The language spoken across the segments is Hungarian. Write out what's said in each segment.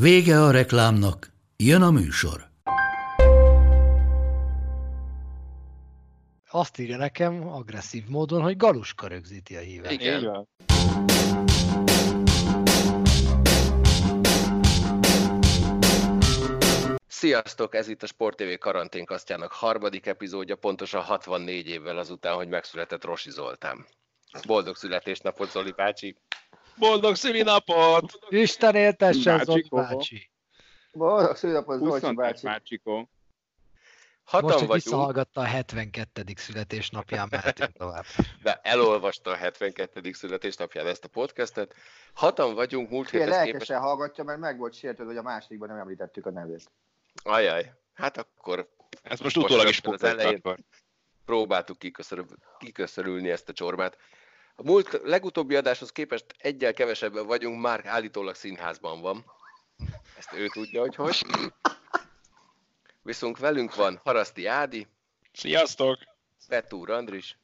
Vége a reklámnak, jön a műsor. Azt írja nekem agresszív módon, hogy Galuska rögzíti a hívet. Igen. Sziasztok, ez itt a Sport TV karanténkasztjának harmadik epizódja, pontosan 64 évvel azután, hogy megszületett Rosi Zoltán. Boldog születésnapot, Zoli bácsi! Boldog szülinapot! Isten éltesse Zoli Bácsikó. bácsi! Boldog szülinapot, Zolcsi 20 bácsi. bácsikó. Hatan Most, hogy vagyunk, visszahallgatta a 72. születésnapján, mehetünk tovább. de elolvasta a 72. születésnapján ezt a podcastet. Hatan vagyunk, múlt Ilyen héthez képest... lelkesen hallgatja, mert meg volt sértődve, hogy a másodikban nem említettük a nevét. Ajaj, hát akkor Ezt most utólag is az elején próbáltuk kiköszörül, kiköszörülni ezt a csorbát. A múlt legutóbbi adáshoz képest egyel kevesebben vagyunk, már állítólag színházban van. Ezt ő tudja, hogy hogy. Viszont velünk van Haraszti Ádi, Sziasztok! Petúr Andris,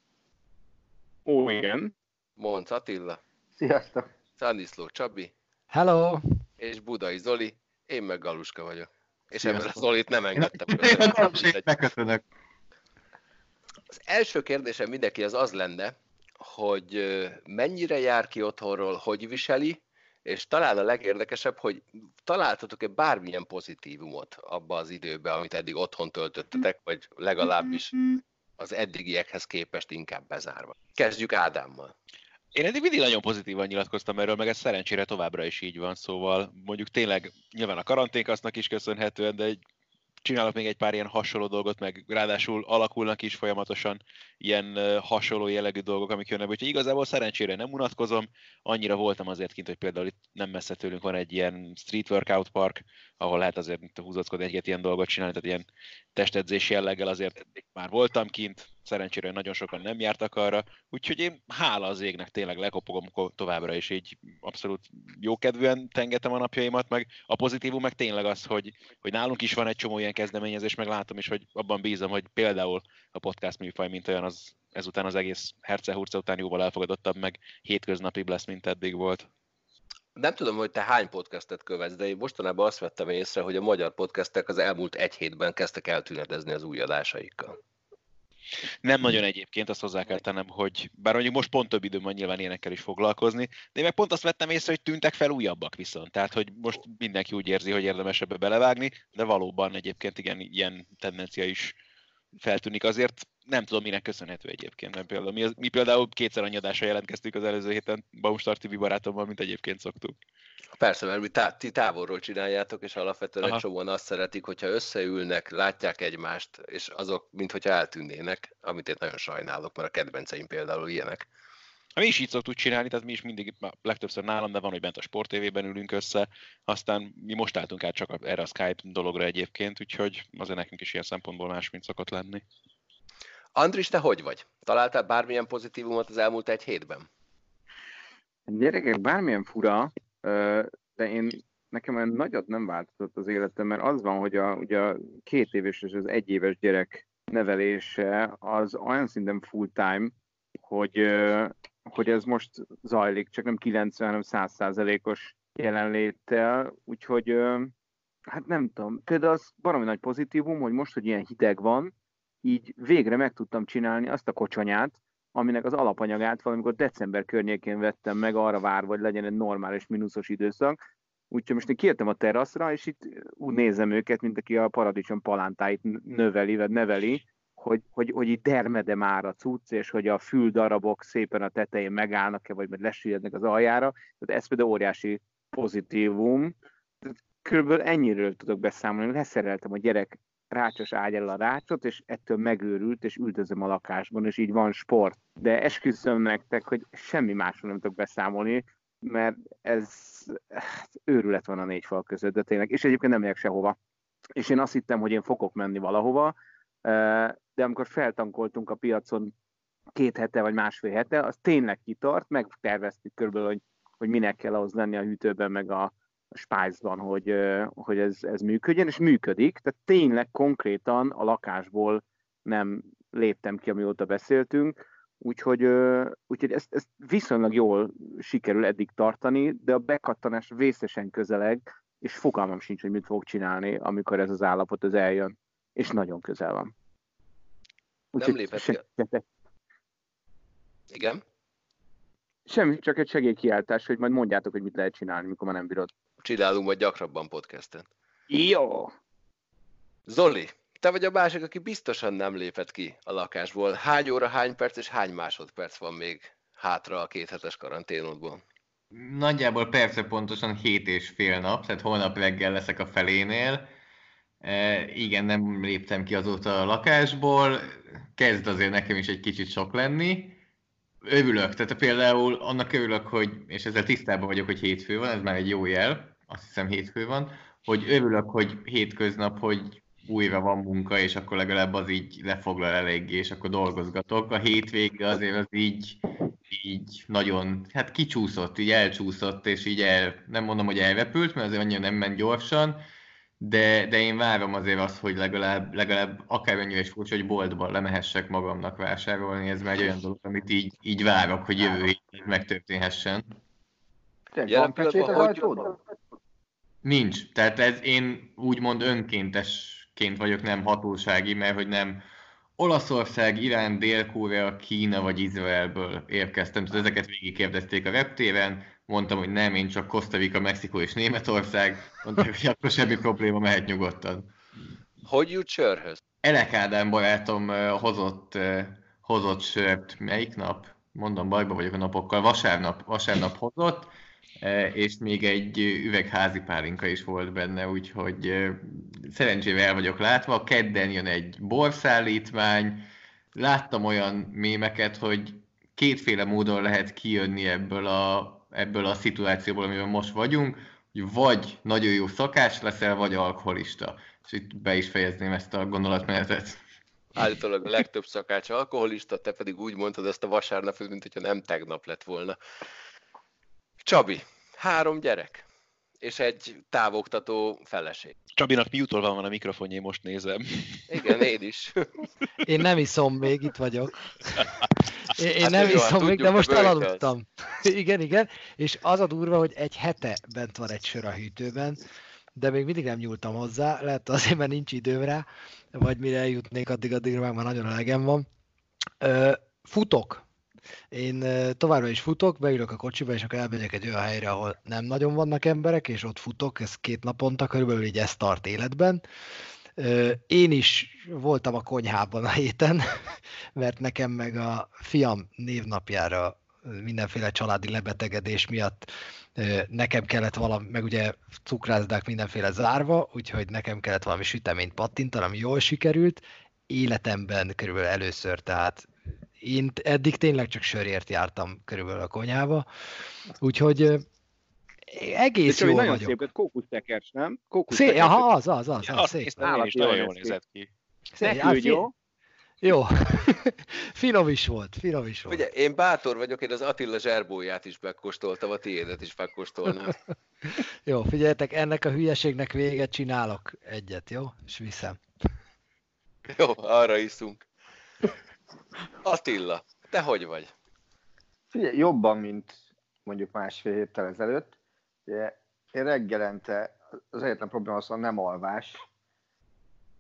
Ó, igen. Monc Attila, Sziasztok! Szaniszló Csabi Hello! és Budai Zoli, én meg Galuska vagyok. És Sziasztok. ebben a Zolit nem engedtem. Én a közben. különbséget megköszönök. Az első kérdésem mindenki az az lenne, hogy mennyire jár ki otthonról, hogy viseli, és talán a legérdekesebb, hogy találtatok-e bármilyen pozitívumot abba az időben, amit eddig otthon töltöttetek, vagy legalábbis az eddigiekhez képest inkább bezárva. Kezdjük Ádámmal. Én eddig mindig nagyon pozitívan nyilatkoztam erről, meg ez szerencsére továbbra is így van, szóval mondjuk tényleg nyilván a karanténkasznak is köszönhetően, de egy, csinálok még egy pár ilyen hasonló dolgot, meg ráadásul alakulnak is folyamatosan ilyen hasonló jellegű dolgok, amik jönnek, úgyhogy igazából szerencsére nem unatkozom, annyira voltam azért kint, hogy például itt nem messze tőlünk van egy ilyen street workout park, ahol lehet azért húzockodni egy ilyen dolgot csinálni, tehát ilyen testedzés jelleggel azért már voltam kint, szerencsére nagyon sokan nem jártak arra, úgyhogy én hála az égnek tényleg lekopogom ko- továbbra is így abszolút jókedvűen tengetem a napjaimat, meg a pozitívum meg tényleg az, hogy, hogy nálunk is van egy csomó ilyen kezdeményezés, meg látom is, hogy abban bízom, hogy például a podcast műfaj, mint olyan, az ezután az egész herce után jóval elfogadottabb, meg hétköznapibb lesz, mint eddig volt. Nem tudom, hogy te hány podcastet követsz, de én mostanában azt vettem észre, hogy a magyar podcastek az elmúlt egy hétben kezdtek eltűnedezni az új adásaikkal. Nem nagyon egyébként, azt hozzá kell tennem, hogy bár mondjuk most pont több időm van nyilván ilyenekkel is foglalkozni, de én meg pont azt vettem észre, hogy tűntek fel újabbak viszont. Tehát, hogy most mindenki úgy érzi, hogy érdemes ebbe belevágni, de valóban egyébként igen, ilyen tendencia is feltűnik. Azért nem tudom, minek köszönhető egyébként. Nem például, mi, az, mi például kétszer annyi adásra jelentkeztük az előző héten Baumstar TV barátommal, mint egyébként szoktuk. Persze, mert mi tá- ti távolról csináljátok, és alapvetően Aha. egy csomóan azt szeretik, hogyha összeülnek, látják egymást, és azok, mintha eltűnnének, amit én nagyon sajnálok, mert a kedvenceim például ilyenek. Mi is így szoktuk csinálni, tehát mi is mindig, legtöbbször nálam, de van, hogy bent a Sport TV-ben ülünk össze, aztán mi most álltunk át csak a- erre a Skype dologra egyébként, úgyhogy azért nekünk is ilyen szempontból más, mint szokott lenni. Andris, te hogy vagy? Találtál bármilyen pozitívumot az elmúlt egy hétben? Gyerekek, bármilyen fura, de én nekem olyan nagyot nem változott az életem, mert az van, hogy a, ugye a két éves és az egy éves gyerek nevelése az olyan szinten full time, hogy, hogy ez most zajlik, csak nem 90, hanem 100 százalékos jelenléttel, úgyhogy hát nem tudom, például az baromi nagy pozitívum, hogy most, hogy ilyen hideg van, így végre meg tudtam csinálni azt a kocsonyát, aminek az alapanyagát valamikor december környékén vettem meg, arra várva, hogy legyen egy normális mínuszos időszak. Úgyhogy most én kijöttem a teraszra, és itt úgy nézem őket, mint aki a paradicsom palántáit növeli, vagy neveli, hogy, hogy, hogy itt dermede már a cucc, és hogy a füldarabok szépen a tetején megállnak-e, vagy majd lesüllyednek az aljára. Tehát ez például óriási pozitívum. Tehát Körülbelül ennyiről tudok beszámolni. Leszereltem a gyerek rácsos ágy elől a rácsot, és ettől megőrült, és üldözöm a lakásban, és így van sport. De esküszöm nektek, hogy semmi másról nem tudok beszámolni. mert ez hát, őrület van a négy fal között, de tényleg, és egyébként nem megyek sehova. És én azt hittem, hogy én fogok menni valahova, de amikor feltankoltunk a piacon két hete vagy másfél hete, az tényleg kitart, megterveztük körülbelül, hogy, hogy minek kell ahhoz lenni a hűtőben, meg a, a spájzban, hogy, hogy ez, ez működjön, és működik, tehát tényleg konkrétan a lakásból nem léptem ki, amióta beszéltünk, úgyhogy, úgyhogy ezt, ezt viszonylag jól sikerül eddig tartani, de a bekattanás vészesen közeleg, és fogalmam sincs, hogy mit fog csinálni, amikor ez az állapot az eljön, és nagyon közel van. Úgyhogy nem lépett Igen? Semmi, csak egy segélykiáltás, hogy majd mondjátok, hogy mit lehet csinálni, mikor már nem bírod. Csinálunk majd gyakrabban podcastet. Jó! Zoli, te vagy a másik, aki biztosan nem lépett ki a lakásból. Hány óra, hány perc és hány másodperc van még hátra a két hetes karanténodból? Nagyjából persze pontosan hét és fél nap, tehát holnap reggel leszek a felénél. E, igen, nem léptem ki azóta a lakásból, kezd azért nekem is egy kicsit sok lenni. Örülök, tehát például annak örülök, hogy, és ezzel tisztában vagyok, hogy hétfő van, ez már egy jó jel, azt hiszem hétfő van, hogy örülök, hogy hétköznap, hogy újra van munka, és akkor legalább az így lefoglal eléggé, és akkor dolgozgatok. A hétvége azért az így, így nagyon, hát kicsúszott, így elcsúszott, és így el, nem mondom, hogy elrepült, mert azért annyira nem ment gyorsan, de, de én várom azért azt, hogy legalább, legalább akármennyire is furcsa, hogy boltban lemehessek magamnak vásárolni, ez már egy olyan dolog, amit így, így várok, hogy jövő héten megtörténhessen. Pecsét az ajtódon? Nincs. Tehát ez én úgymond önkéntesként vagyok, nem hatósági, mert hogy nem Olaszország, Irán, Dél-Korea, Kína vagy Izraelből érkeztem. Tehát ezeket végig kérdezték a reptéren, mondtam, hogy nem, én csak Costa Rica, Mexikó és Németország. Mondták, hogy akkor semmi probléma, mehet nyugodtan. Hogy jut sörhöz? Elek Ádám barátom hozott, hozott sört, melyik nap? Mondom, bajba vagyok a napokkal. Vasárnap, vasárnap hozott, és még egy üvegházi pálinka is volt benne, úgyhogy szerencsére el vagyok látva. Kedden jön egy borszállítmány, láttam olyan mémeket, hogy kétféle módon lehet kijönni ebből a, ebből a szituációból, amiben most vagyunk, hogy vagy nagyon jó szakás leszel, vagy alkoholista. És itt be is fejezném ezt a gondolatmenetet. Állítólag a legtöbb szakács alkoholista, te pedig úgy mondtad ezt a vasárnapot, mint hogyha nem tegnap lett volna. Csabi, három gyerek, és egy távoktató feleség. Csabinak miútól van a mikrofonja, én most nézem. Igen, én is. Én nem iszom még, itt vagyok. Én, én hát nem jó, iszom még, de most elaludtam. igen, igen. És az a durva, hogy egy hete bent van egy sör a hűtőben, de még mindig nem nyúltam hozzá, lehet azért, mert nincs időm rá, vagy mire eljutnék, addig, addig már nagyon elegem van. futok, én továbbra is futok, beülök a kocsiba, és akkor elmegyek egy olyan helyre, ahol nem nagyon vannak emberek, és ott futok, ez két naponta, körülbelül így ez tart életben. Én is voltam a konyhában a héten, mert nekem meg a fiam névnapjára mindenféle családi lebetegedés miatt nekem kellett valami, meg ugye cukrászdák mindenféle zárva, úgyhogy nekem kellett valami süteményt pattintani, ami jól sikerült, életemben körülbelül először, tehát én eddig tényleg csak sörért jártam körülbelül a konyhába, úgyhogy egész jó nagyon vagyok. szép, kókusztekers, nem? Szé, aha, az, az, az, az, az szép. Nagyon, nagyon jól nézett ki. Szép, hát, jó? Jó. finom is volt, finom is volt. Ugye, én bátor vagyok, én az Attila zserbóját is megkóstoltam, a tiédet is megkóstolnám. jó, figyeljetek, ennek a hülyeségnek véget csinálok egyet, jó? És viszem. Jó, arra iszunk. Attila, te hogy vagy? Figyelj, jobban, mint mondjuk másfél héttel ezelőtt. Ugye, én reggelente az egyetlen probléma az a nem alvás,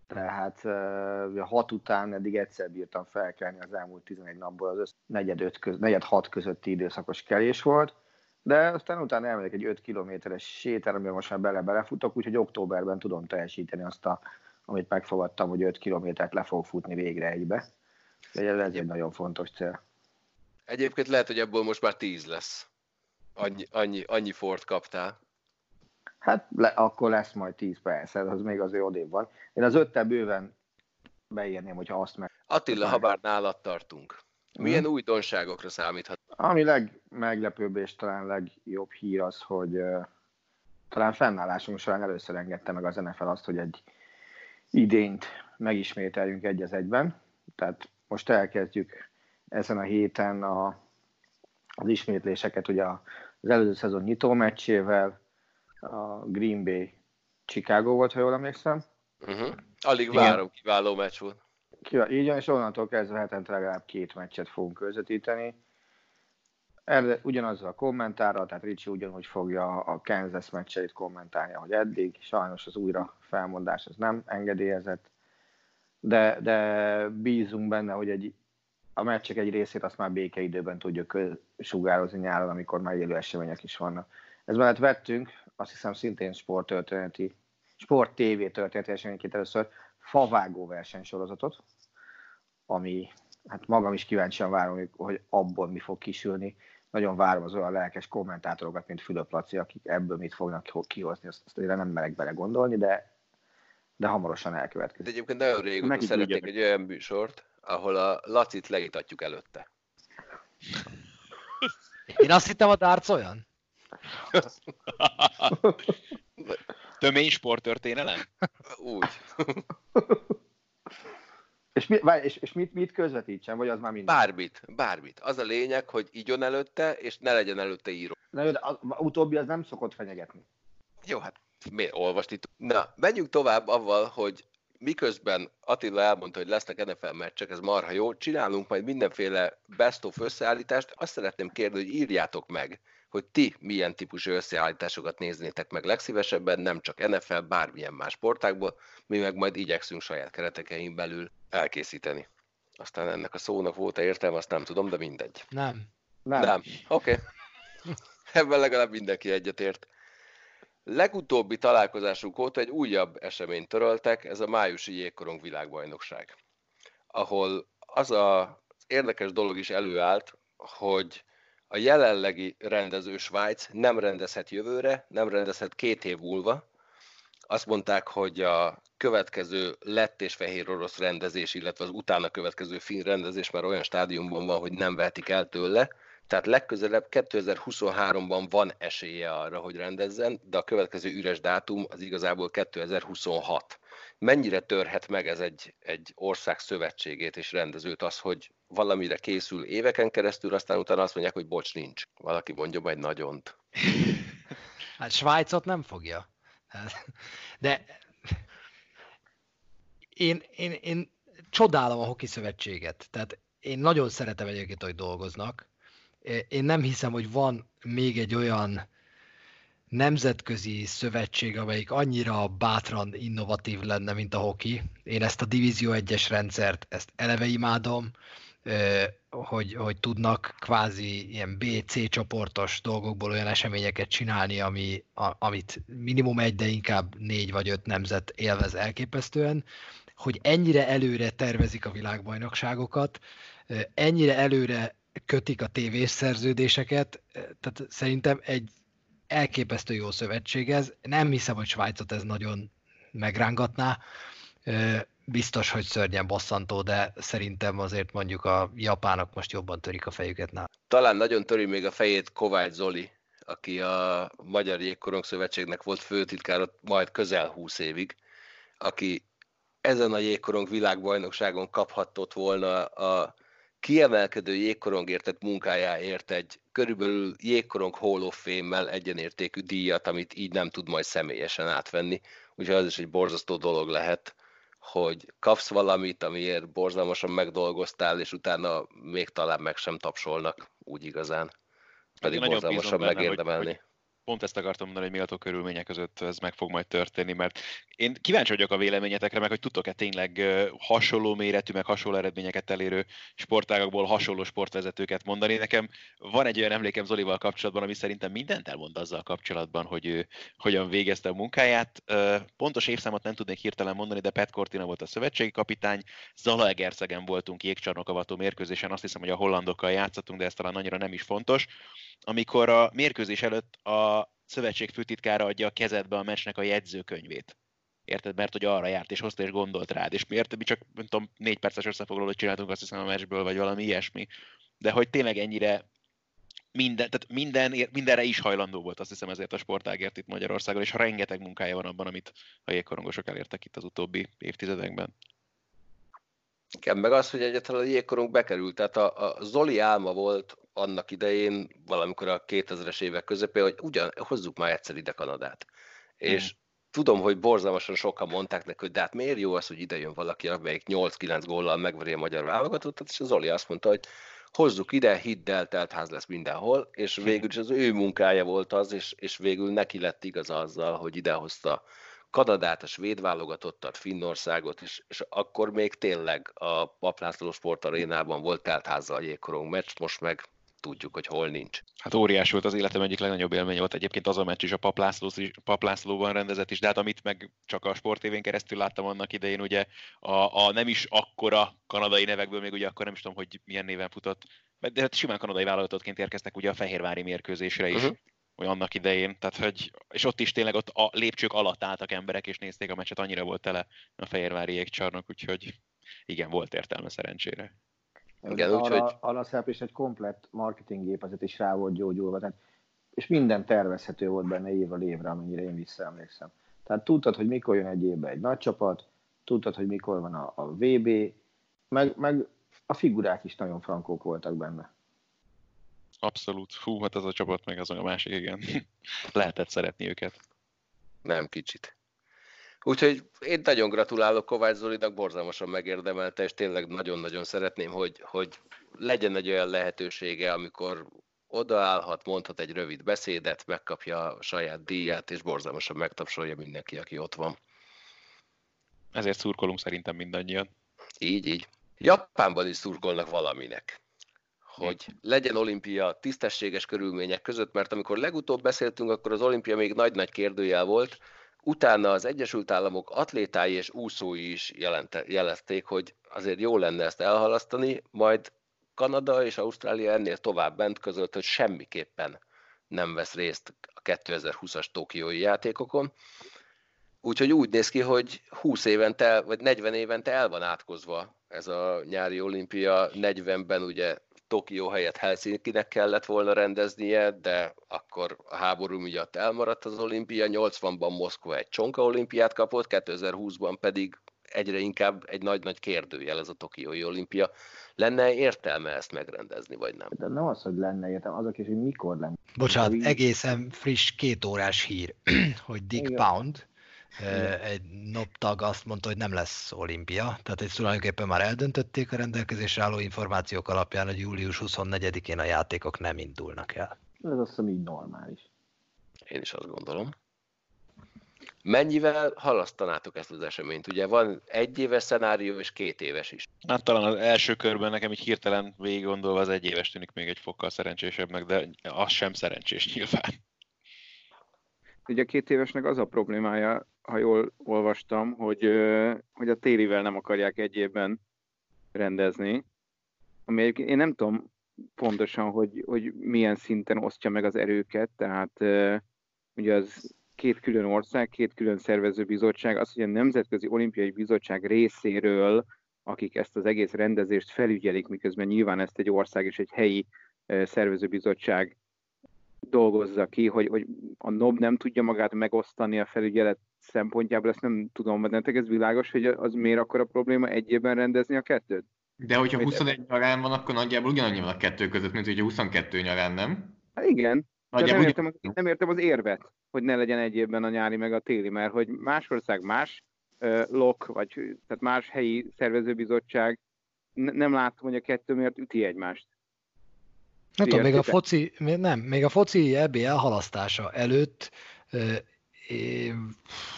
tehát uh, hat után eddig egyszer bírtam felkelni az elmúlt 11 napból, az össz negyed, öt köz, negyed hat közötti időszakos kelés volt, de aztán utána elmegyek egy 5 kilométeres sétára, amiben most már bele-belefutok, úgyhogy októberben tudom teljesíteni azt, a, amit megfogadtam, hogy 5 kilométert le fogok futni végre egybe. Ez egy nagyon fontos cél. Egyébként lehet, hogy ebből most már 10 lesz. Annyi, annyi, annyi Ford kaptál. Hát le, akkor lesz majd 10 perc, az még azért odébb van. Én az öttel bőven beírném, hogyha azt meg... Attila, ha bár nálad tartunk. Milyen hmm. újdonságokra számíthat? Ami legmeglepőbb és talán legjobb hír az, hogy uh, talán fennállásunk során először engedte meg az NFL azt, hogy egy idényt megismételjünk egy az egyben. Tehát most elkezdjük ezen a héten a, az ismétléseket ugye az előző szezon nyitó meccsével, a Green Bay Chicago volt, ha jól emlékszem. Uh-huh. Alig Igen. várom, kiváló meccs volt. Így van, és onnantól kezdve hetente legalább két meccset fogunk közvetíteni. Erre ugyanazzal a kommentárral, tehát Ricsi ugyanúgy fogja a Kansas meccseit kommentálni, ahogy eddig. Sajnos az újra felmondás ez nem engedélyezett, de, de bízunk benne, hogy egy, a meccsek egy részét azt már békeidőben tudjuk sugározni nyáron, amikor már élő események is vannak. Ez mellett vettünk, azt hiszem szintén sporttörténeti, sport TV történeti eseményként először favágó versenysorozatot, ami hát magam is kíváncsian várom, hogy abból mi fog kisülni. Nagyon várom az olyan lelkes kommentátorokat, mint Fülöp Laci, akik ebből mit fognak kihozni, azt, azt nem merek bele gondolni, de, de hamarosan elkövetkezik. De egyébként nagyon régóta szeretnék egy olyan műsort, ahol a Lacit leítatjuk előtte. Én azt hittem a darts olyan? Tömény sporttörténelem? Úgy. És, mi, várj, és, és mit, mit közvetítsen, vagy az már minden? Bármit, bármit. Az a lényeg, hogy igyon előtte, és ne legyen előtte író. Na jó, de az, az utóbbi az nem szokott fenyegetni. Jó, hát mi olvast itt? Na, menjünk tovább avval, hogy miközben Attila elmondta, hogy lesznek NFL meccsek, ez marha jó, csinálunk majd mindenféle best of összeállítást, azt szeretném kérni, hogy írjátok meg, hogy ti milyen típusú összeállításokat néznétek meg legszívesebben, nem csak NFL, bármilyen más sportákból, mi meg majd igyekszünk saját keretekeink belül elkészíteni. Aztán ennek a szónak volt-e értelme, azt nem tudom, de mindegy. Nem. Nem. nem. Oké. Okay. Ebben legalább mindenki egyetért. Legutóbbi találkozásunk óta egy újabb eseményt töröltek, ez a májusi jégkorong világbajnokság, ahol az a, érdekes dolog is előállt, hogy a jelenlegi rendező Svájc nem rendezhet jövőre, nem rendezhet két év múlva. Azt mondták, hogy a következő lett és fehér orosz rendezés, illetve az utána következő finn rendezés már olyan stádiumban van, hogy nem vehetik el tőle. Tehát legközelebb 2023-ban van esélye arra, hogy rendezzen, de a következő üres dátum az igazából 2026 mennyire törhet meg ez egy, egy ország szövetségét és rendezőt az, hogy valamire készül éveken keresztül, aztán utána azt mondják, hogy bocs, nincs. Valaki mondja majd nagyont. Hát Svájcot nem fogja. De én, én, én csodálom a hoki szövetséget. Tehát én nagyon szeretem egyébként, hogy dolgoznak. Én nem hiszem, hogy van még egy olyan nemzetközi szövetség, amelyik annyira bátran innovatív lenne, mint a hoki. Én ezt a Divízió 1-es rendszert, ezt eleve imádom, hogy, hogy tudnak kvázi ilyen B-C csoportos dolgokból olyan eseményeket csinálni, ami, a, amit minimum egy, de inkább négy vagy öt nemzet élvez elképesztően, hogy ennyire előre tervezik a világbajnokságokat, ennyire előre kötik a tévés szerződéseket, tehát szerintem egy elképesztő jó szövetség ez. Nem hiszem, hogy Svájcot ez nagyon megrángatná. Biztos, hogy szörnyen bosszantó, de szerintem azért mondjuk a japánok most jobban törik a fejüket nál. Talán nagyon töri még a fejét Kovács Zoli, aki a Magyar Jégkorong Szövetségnek volt főtitkár majd közel 20 évig, aki ezen a jégkorong világbajnokságon kaphatott volna a kiemelkedő jégkorongért tett munkájáért egy körülbelül jégkorong Hall of Fame-mel egyenértékű díjat, amit így nem tud majd személyesen átvenni. Úgyhogy az is egy borzasztó dolog lehet, hogy kapsz valamit, amiért borzalmasan megdolgoztál, és utána még talán meg sem tapsolnak úgy igazán. Pedig borzalmasan megérdemelni. Hogy, hogy pont ezt akartam mondani, hogy méltó körülmények között ez meg fog majd történni, mert én kíváncsi vagyok a véleményetekre, meg hogy tudtok-e tényleg hasonló méretű, meg hasonló eredményeket elérő sportágakból hasonló sportvezetőket mondani. Nekem van egy olyan emlékem Zolival kapcsolatban, ami szerintem mindent elmond azzal kapcsolatban, hogy ő hogyan végezte a munkáját. Pontos évszámot nem tudnék hirtelen mondani, de Pet Cortina volt a szövetségi kapitány, Zalaegerszegen voltunk jégcsarnokavató mérkőzésen, azt hiszem, hogy a hollandokkal játszottunk, de ez talán annyira nem is fontos. Amikor a mérkőzés előtt a szövetség főtitkára adja a kezedbe a meccsnek a jegyzőkönyvét. Érted? Mert hogy arra járt, és hozta és gondolt rád. És miért? Mi csak, nem tudom, négy perces összefoglalót csináltunk azt hiszem a meccsből, vagy valami ilyesmi. De hogy tényleg ennyire minden, tehát minden, mindenre is hajlandó volt, azt hiszem ezért a sportágért itt Magyarországon, és rengeteg munkája van abban, amit a jégkorongosok elértek itt az utóbbi évtizedekben. Igen, meg az, hogy egyáltalán a jégkorong bekerült. Tehát a, a Zoli álma volt annak idején, valamikor a 2000-es évek közepén, hogy ugyan, hozzuk már egyszer ide Kanadát. Hmm. És tudom, hogy borzalmasan sokan mondták neki, hogy de hát miért jó az, hogy ide jön valaki, amelyik 8-9 góllal megveri a magyar válogatottat, és az Zoli azt mondta, hogy hozzuk ide, hidd el, teltház lesz mindenhol, és végül is az ő munkája volt az, és, és végül neki lett igaz azzal, hogy idehozta Kanadát, a svéd válogatottat, Finnországot, és, és akkor még tényleg a Paplászló sportarénában volt teltházzal jégkorong meccs, most meg tudjuk, hogy hol nincs. Hát óriás volt az életem egyik legnagyobb élmény volt egyébként az a meccs is a Paplászló, Paplászlóban rendezett is, de hát amit meg csak a sportévén keresztül láttam annak idején, ugye a, a nem is akkora kanadai nevekből még ugye akkor nem is tudom, hogy milyen néven futott, de hát simán kanadai válogatottként érkeztek ugye a Fehérvári mérkőzésre is. Uh-huh hogy annak idején, tehát hogy, és ott is tényleg ott a lépcsők alatt álltak emberek, és nézték a meccset, annyira volt tele a Fehérvári jégcsarnok, úgyhogy igen, volt értelme szerencsére. Igen, arra, szerep is egy komplett marketing gépezet is rá volt gyógyulva, tehát, és minden tervezhető volt benne évről évre, amennyire én visszaemlékszem. Tehát tudtad, hogy mikor jön egy évbe egy nagy csapat, tudtad, hogy mikor van a, a VB, meg, meg a figurák is nagyon frankók voltak benne. Abszolút. Hú, hát az a csapat meg az a másik, igen. Lehetett szeretni őket. Nem kicsit. Úgyhogy én nagyon gratulálok Kovács Zolinak, borzalmasan megérdemelte, és tényleg nagyon-nagyon szeretném, hogy, hogy legyen egy olyan lehetősége, amikor odaállhat, mondhat egy rövid beszédet, megkapja a saját díját, és borzalmasan megtapsolja mindenki, aki ott van. Ezért szurkolunk szerintem mindannyian. Így, így. Japánban is szurkolnak valaminek hogy legyen olimpia tisztességes körülmények között, mert amikor legutóbb beszéltünk, akkor az olimpia még nagy-nagy kérdőjel volt, utána az Egyesült Államok atlétái és úszói is jelente, jelezték, hogy azért jó lenne ezt elhalasztani, majd Kanada és Ausztrália ennél tovább bent közölt, hogy semmiképpen nem vesz részt a 2020-as Tokiói játékokon. Úgyhogy úgy néz ki, hogy 20 évente, vagy 40 évente el van átkozva ez a nyári olimpia. 40-ben ugye Tokió helyett Helsinki-nek kellett volna rendeznie, de akkor a háború miatt elmaradt az olimpia, 80-ban Moszkva egy csonka olimpiát kapott, 2020-ban pedig egyre inkább egy nagy-nagy kérdőjel ez a Tokiói olimpia. Lenne értelme ezt megrendezni, vagy nem? De nem az, hogy lenne értelme, az a kérdés, hogy mikor lenne. Bocsánat, egészen friss kétórás hír, hogy Dick Igen. Pound, egy naptag azt mondta, hogy nem lesz olimpia, tehát egy tulajdonképpen már eldöntötték a rendelkezésre álló információk alapján, hogy július 24-én a játékok nem indulnak el. Ez azt hiszem így normális. Én is azt gondolom. Mennyivel halasztanátok ezt az eseményt? Ugye van egy éves szenárió és két éves is. Hát talán az első körben nekem így hirtelen végig gondolva az egy éves tűnik még egy fokkal szerencsésebbnek, de az sem szerencsés nyilván. Ugye a két évesnek az a problémája, ha jól olvastam, hogy, hogy a télivel nem akarják egy évben rendezni. Ami én nem tudom pontosan, hogy, hogy milyen szinten osztja meg az erőket, tehát ugye az két külön ország, két külön szervezőbizottság, az, hogy a Nemzetközi Olimpiai Bizottság részéről, akik ezt az egész rendezést felügyelik, miközben nyilván ezt egy ország és egy helyi szervezőbizottság dolgozza ki, hogy, hogy a NOB nem tudja magát megosztani a felügyelet szempontjából, ezt nem tudom, de nektek ez világos, hogy az miért akkor a probléma egy évben rendezni a kettőt? De hogyha 21 nyarán van, akkor nagyjából ugyanannyi van a kettő között, mint hogyha 22 nyarán, nem? Hát igen. Nagyjából nem, értem, az, nem értem az érvet, hogy ne legyen egy évben a nyári meg a téli, mert hogy más ország más uh, lok, vagy tehát más helyi szervezőbizottság, nem látom, hogy a kettő miért üti egymást. Nem tudom, még a foci, nem, még a foci EB elhalasztása előtt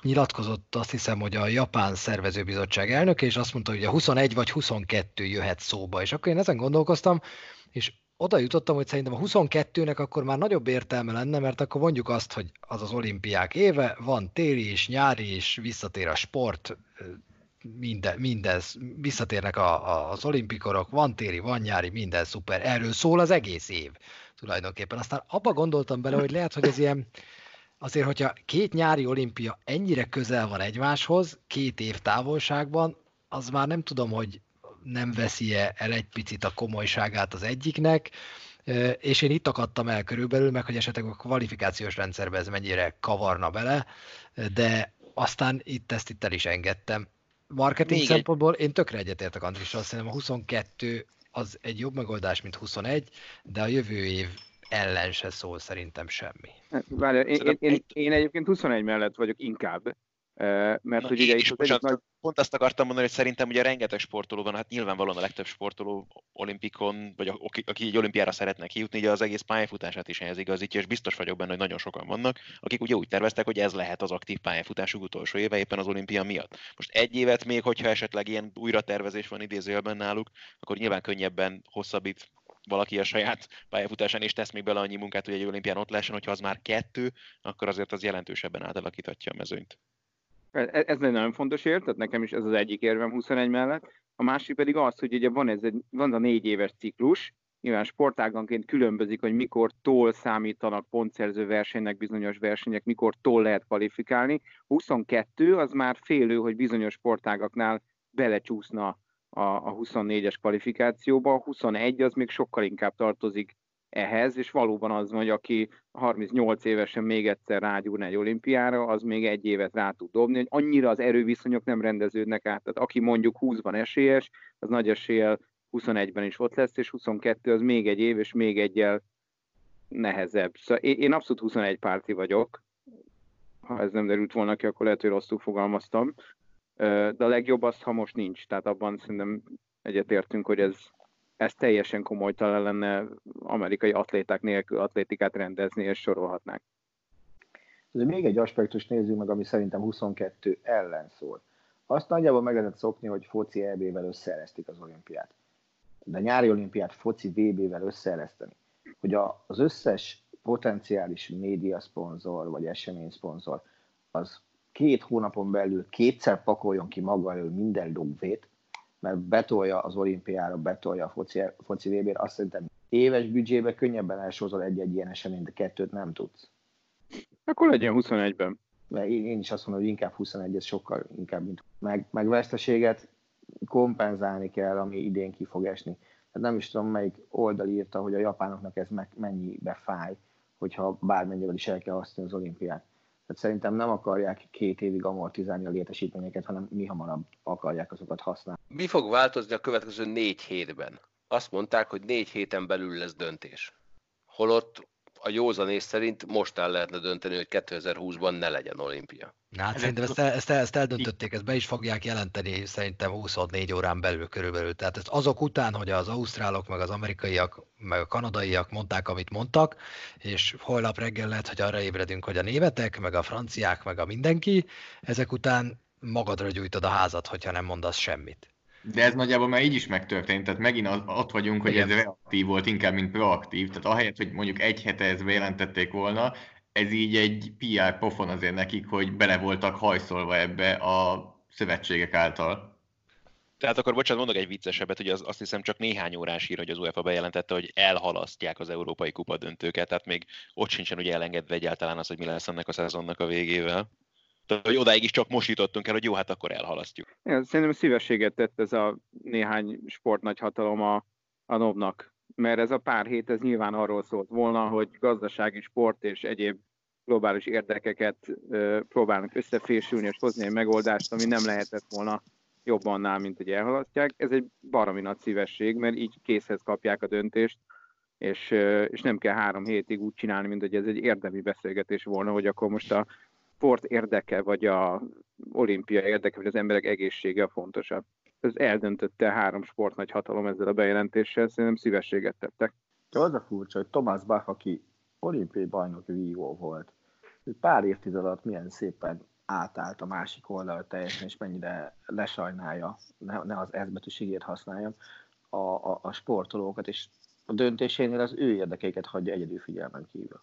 nyilatkozott azt hiszem, hogy a Japán Szervezőbizottság elnöke, és azt mondta, hogy a 21 vagy 22 jöhet szóba. És akkor én ezen gondolkoztam, és oda jutottam, hogy szerintem a 22-nek akkor már nagyobb értelme lenne, mert akkor mondjuk azt, hogy az az olimpiák éve, van téli és nyári, és visszatér a sport, minden, mindez, visszatérnek a, a, az olimpikorok, van téli, van nyári, minden szuper. Erről szól az egész év tulajdonképpen. Aztán abba gondoltam bele, hogy lehet, hogy ez ilyen, azért, hogyha két nyári olimpia ennyire közel van egymáshoz, két év távolságban, az már nem tudom, hogy nem veszi -e el egy picit a komolyságát az egyiknek, és én itt akadtam el körülbelül, meg hogy esetleg a kvalifikációs rendszerbe ez mennyire kavarna bele, de aztán itt ezt itt el is engedtem. Marketing Még szempontból egy... én tökre egyetértek Andrissal, szerintem a 22 az egy jobb megoldás, mint 21, de a jövő év ellen se szól szerintem semmi. Várj, én, én, én, én egyébként 21 mellett vagyok inkább, mert Na, hogy ugye itt az nagy... Pont azt akartam mondani, hogy szerintem ugye rengeteg sportoló van, hát nyilvánvalóan a legtöbb sportoló olimpikon, vagy aki, aki egy olimpiára szeretnek kijutni, ugye az egész pályafutását is ehhez igazítja, és biztos vagyok benne, hogy nagyon sokan vannak, akik ugye úgy terveztek, hogy ez lehet az aktív pályafutásuk utolsó éve éppen az olimpia miatt. Most egy évet még, hogyha esetleg ilyen újratervezés van idézőjelben náluk, akkor nyilván könnyebben hosszabbít valaki a saját pályafutásán, és tesz még bele annyi munkát, hogy egy olimpián ott lehessen, hogyha az már kettő, akkor azért az jelentősebben átalakíthatja a mezőnyt. Ez egy nagyon fontos ér, tehát nekem is ez az egyik érvem 21 mellett. A másik pedig az, hogy ugye van, ez egy, van a négy éves ciklus, nyilván sportáganként különbözik, hogy mikor tól számítanak pontszerző versenynek bizonyos versenyek, mikor tól lehet kvalifikálni. 22 az már félő, hogy bizonyos sportágaknál belecsúszna a, a 24-es kvalifikációba, a 21 az még sokkal inkább tartozik ehhez, és valóban az, hogy aki 38 évesen még egyszer rágyúrna egy olimpiára, az még egy évet rá tud dobni, hogy annyira az erőviszonyok nem rendeződnek át. Tehát aki mondjuk 20-ban esélyes, az nagy eséllyel 21-ben is ott lesz, és 22 az még egy év, és még egyel nehezebb. Szóval én abszolút 21 párti vagyok, ha ez nem derült volna ki, akkor lehet, hogy rosszul fogalmaztam. De a legjobb az, ha most nincs. Tehát abban szerintem egyetértünk, hogy ez, ez teljesen komolytalan lenne amerikai atléták nélkül atlétikát rendezni, és sorolhatnánk. Ez még egy aspektus nézzük meg, ami szerintem 22 ellen szól. Azt nagyjából meg lehet szokni, hogy foci EB-vel összeeresztik az olimpiát. De nyári olimpiát foci VB-vel összeereszteni. Hogy a, az összes potenciális médiaszponzor vagy eseményszponzor az két hónapon belül kétszer pakoljon ki maga elől minden lóvét, mert betolja az olimpiára, betolja a foci, foci vb azt szerintem éves büdzsébe könnyebben elsózol egy-egy ilyen eseményt, de kettőt nem tudsz. Akkor legyen 21-ben. Mert én, én is azt mondom, hogy inkább 21, ez sokkal inkább, mint meg, meg veszteséget kompenzálni kell, ami idén ki fog esni. Hát nem is tudom, melyik oldal írta, hogy a japánoknak ez meg, mennyibe fáj, hogyha bármennyivel is el kell használni az olimpiát. Tehát szerintem nem akarják két évig amortizálni a létesítményeket, hanem mi hamarabb akarják azokat használni. Mi fog változni a következő négy hétben? Azt mondták, hogy négy héten belül lesz döntés. Holott a józanész szerint most el lehetne dönteni, hogy 2020-ban ne legyen olimpia. Na, hát szerintem ezt, ezt, ezt eldöntötték, ezt be is fogják jelenteni szerintem 24 órán belül körülbelül. Tehát ezt azok után, hogy az ausztrálok, meg az amerikaiak, meg a kanadaiak mondták, amit mondtak, és holnap reggel lehet, hogy arra ébredünk, hogy a névetek, meg a franciák, meg a mindenki, ezek után magadra gyújtod a házat, hogyha nem mondasz semmit. De ez nagyjából már így is megtörtént, tehát megint ott vagyunk, hogy Igen. ez reaktív volt inkább, mint proaktív. Tehát ahelyett, hogy mondjuk egy hete ezt bejelentették volna, ez így egy PR pofon azért nekik, hogy bele voltak hajszolva ebbe a szövetségek által. Tehát akkor bocsánat, mondok egy viccesebbet, hogy az, azt hiszem csak néhány órás ír, hogy az UEFA bejelentette, hogy elhalasztják az Európai Kupa döntőket, tehát még ott sincsen ugye elengedve egyáltalán az, hogy mi lesz ennek a szezonnak a végével. Hogy odáig is csak most jutottunk el, hogy jó, hát akkor elhalasztjuk. Ja, szerintem szívességet tett ez a néhány sportnagyhatalom a, a NOB-nak, mert ez a pár hét, ez nyilván arról szólt volna, hogy gazdasági, sport és egyéb globális érdekeket ö, próbálnak összefésülni és hozni egy megoldást, ami nem lehetett volna jobb annál, mint hogy elhalasztják. Ez egy baromi nagy szívesség, mert így készhez kapják a döntést, és, és nem kell három hétig úgy csinálni, mint hogy ez egy érdemi beszélgetés volna, hogy akkor most a sport érdeke, vagy a olimpia érdeke, vagy az emberek egészsége a fontosabb. Ez eldöntötte három sport nagy hatalom ezzel a bejelentéssel, szerintem szívességet tettek. De az a furcsa, hogy Thomas Bach, aki olimpiai bajnok vívó volt, hogy pár évtized alatt milyen szépen átállt a másik oldal teljesen, és mennyire lesajnálja, ne, ne az S betűségét használjam, a, a, a sportolókat, és a döntésénél az ő érdekeiket hagyja egyedül figyelmen kívül.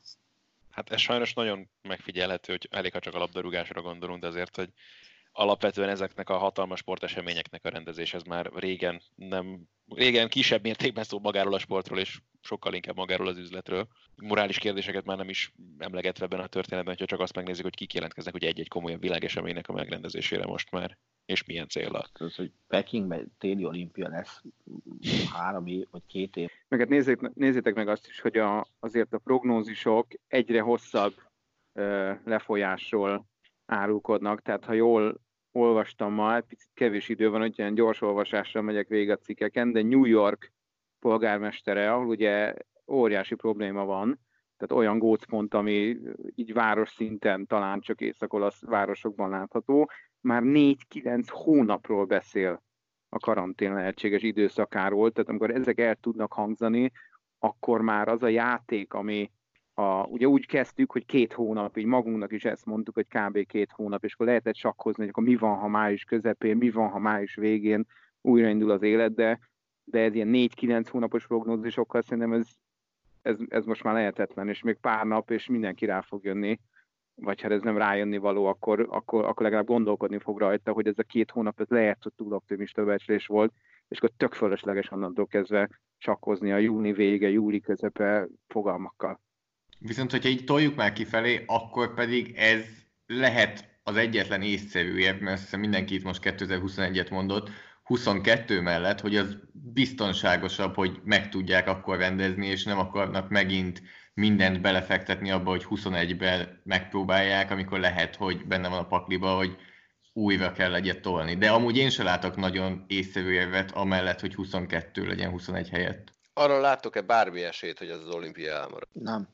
Hát ez sajnos nagyon megfigyelhető, hogy elég, ha csak a labdarúgásra gondolunk, de azért, hogy alapvetően ezeknek a hatalmas sporteseményeknek a rendezés, ez már régen nem, régen kisebb mértékben szó magáról a sportról, és sokkal inkább magáról az üzletről. Morális kérdéseket már nem is emlegetve ebben a történetben, hogyha csak azt megnézik, hogy kik jelentkeznek hogy egy-egy komolyabb világeseménynek a megrendezésére most már. És milyen célra. Az, hogy Pekingben téli olimpia lesz három év, vagy két év. Meg hát nézzék, nézzétek meg azt is, hogy a, azért a prognózisok egyre hosszabb ö, lefolyásról árulkodnak, tehát ha jól olvastam ma, picit kevés idő van, hogy ilyen gyors olvasásra megyek végig a cikkeken, de New York polgármestere, ahol ugye óriási probléma van, tehát olyan gócpont, ami így város szinten talán csak észak-olasz városokban látható, már 4-9 hónapról beszél a karantén lehetséges időszakáról, tehát amikor ezek el tudnak hangzani, akkor már az a játék, ami a, ugye úgy kezdtük, hogy két hónap, így magunknak is ezt mondtuk, hogy kb. két hónap, és akkor lehetett sakkozni, hogy akkor mi van, ha május közepén, mi van, ha május végén újraindul az élet, de, de ez ilyen 4-9 hónapos prognózisokkal szerintem ez, ez, ez most már lehetetlen, és még pár nap, és mindenki rá fog jönni, vagy ha ez nem rájönni való, akkor, akkor, akkor legalább gondolkodni fog rajta, hogy ez a két hónap ez lehet, hogy túl optimista becslés volt, és akkor tök fölösleges onnantól kezdve sakkozni a júni vége, júli közepe fogalmakkal. Viszont, hogyha így toljuk már kifelé, akkor pedig ez lehet az egyetlen észszerű érv, mert azt hiszem mindenki itt most 2021-et mondott, 22 mellett, hogy az biztonságosabb, hogy meg tudják akkor rendezni, és nem akarnak megint mindent belefektetni abba, hogy 21-ben megpróbálják, amikor lehet, hogy benne van a pakliba, hogy újra kell egyet tolni. De amúgy én se látok nagyon észszerű érvet, amellett, hogy 22 legyen 21 helyett. Arra látok-e bármi esélyt, hogy ez az olimpia elmarad? Nem.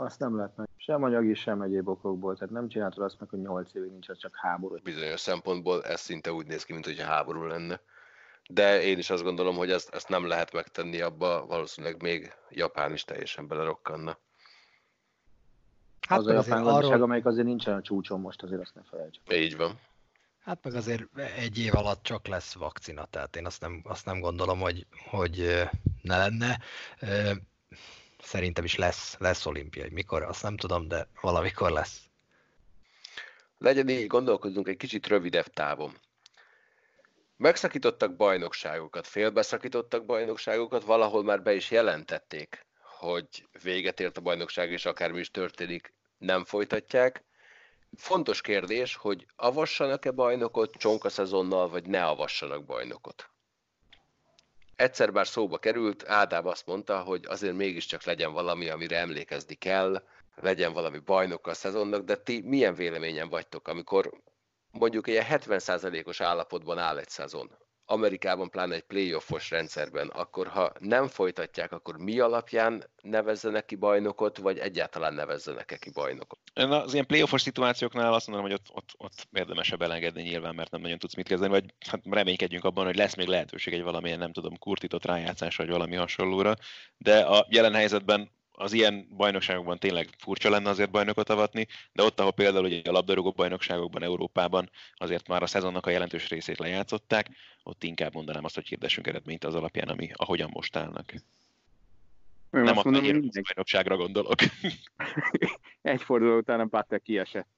Azt nem lehet meg. Sem anyagi, sem egyéb okokból. Tehát nem csináltad azt meg, hogy 8 évig nincs, az csak háború. Bizonyos szempontból ez szinte úgy néz ki, mint hogy háború lenne. De én is azt gondolom, hogy ezt, ezt nem lehet megtenni abba, valószínűleg még Japán is teljesen belerokkanna. Hát az a japán gazdaság, arról... amelyik azért nincsen a csúcson most, azért azt ne felejtsük. Így van. Hát meg azért egy év alatt csak lesz vakcina, tehát én azt nem, azt nem gondolom, hogy, hogy ne lenne. Szerintem is lesz, lesz olimpiai. Mikor, azt nem tudom, de valamikor lesz. Legyen így, gondolkozunk egy kicsit rövidebb távon. Megszakítottak bajnokságokat, félbeszakítottak bajnokságokat, valahol már be is jelentették, hogy véget ért a bajnokság, és akármi is történik, nem folytatják. Fontos kérdés, hogy avassanak-e bajnokot csonka szezonnal, vagy ne avassanak bajnokot egyszer már szóba került, Ádám azt mondta, hogy azért mégiscsak legyen valami, amire emlékezni kell, legyen valami bajnok a szezonnak, de ti milyen véleményen vagytok, amikor mondjuk egy 70%-os állapotban áll egy szezon, Amerikában pláne egy playoffos rendszerben, akkor ha nem folytatják, akkor mi alapján nevezzenek ki bajnokot, vagy egyáltalán nevezzenek-e ki bajnokot? Én az ilyen playoffos szituációknál azt mondom, hogy ott, ott, ott érdemesebb elengedni nyilván, mert nem nagyon tudsz mit kezdeni, vagy hát reménykedjünk abban, hogy lesz még lehetőség egy valamilyen, nem tudom, kurtított rájátszásra, vagy valami hasonlóra, de a jelen helyzetben az ilyen bajnokságokban tényleg furcsa lenne azért bajnokot avatni, de ott, ahol például ugye a labdarúgó bajnokságokban Európában azért már a szezonnak a jelentős részét lejátszották, ott inkább mondanám azt, hogy hirdessünk eredményt az alapján, ami ahogyan most állnak. Én Nem a fehér bajnokságra gondolok. Egy forduló után a Bate kiesett.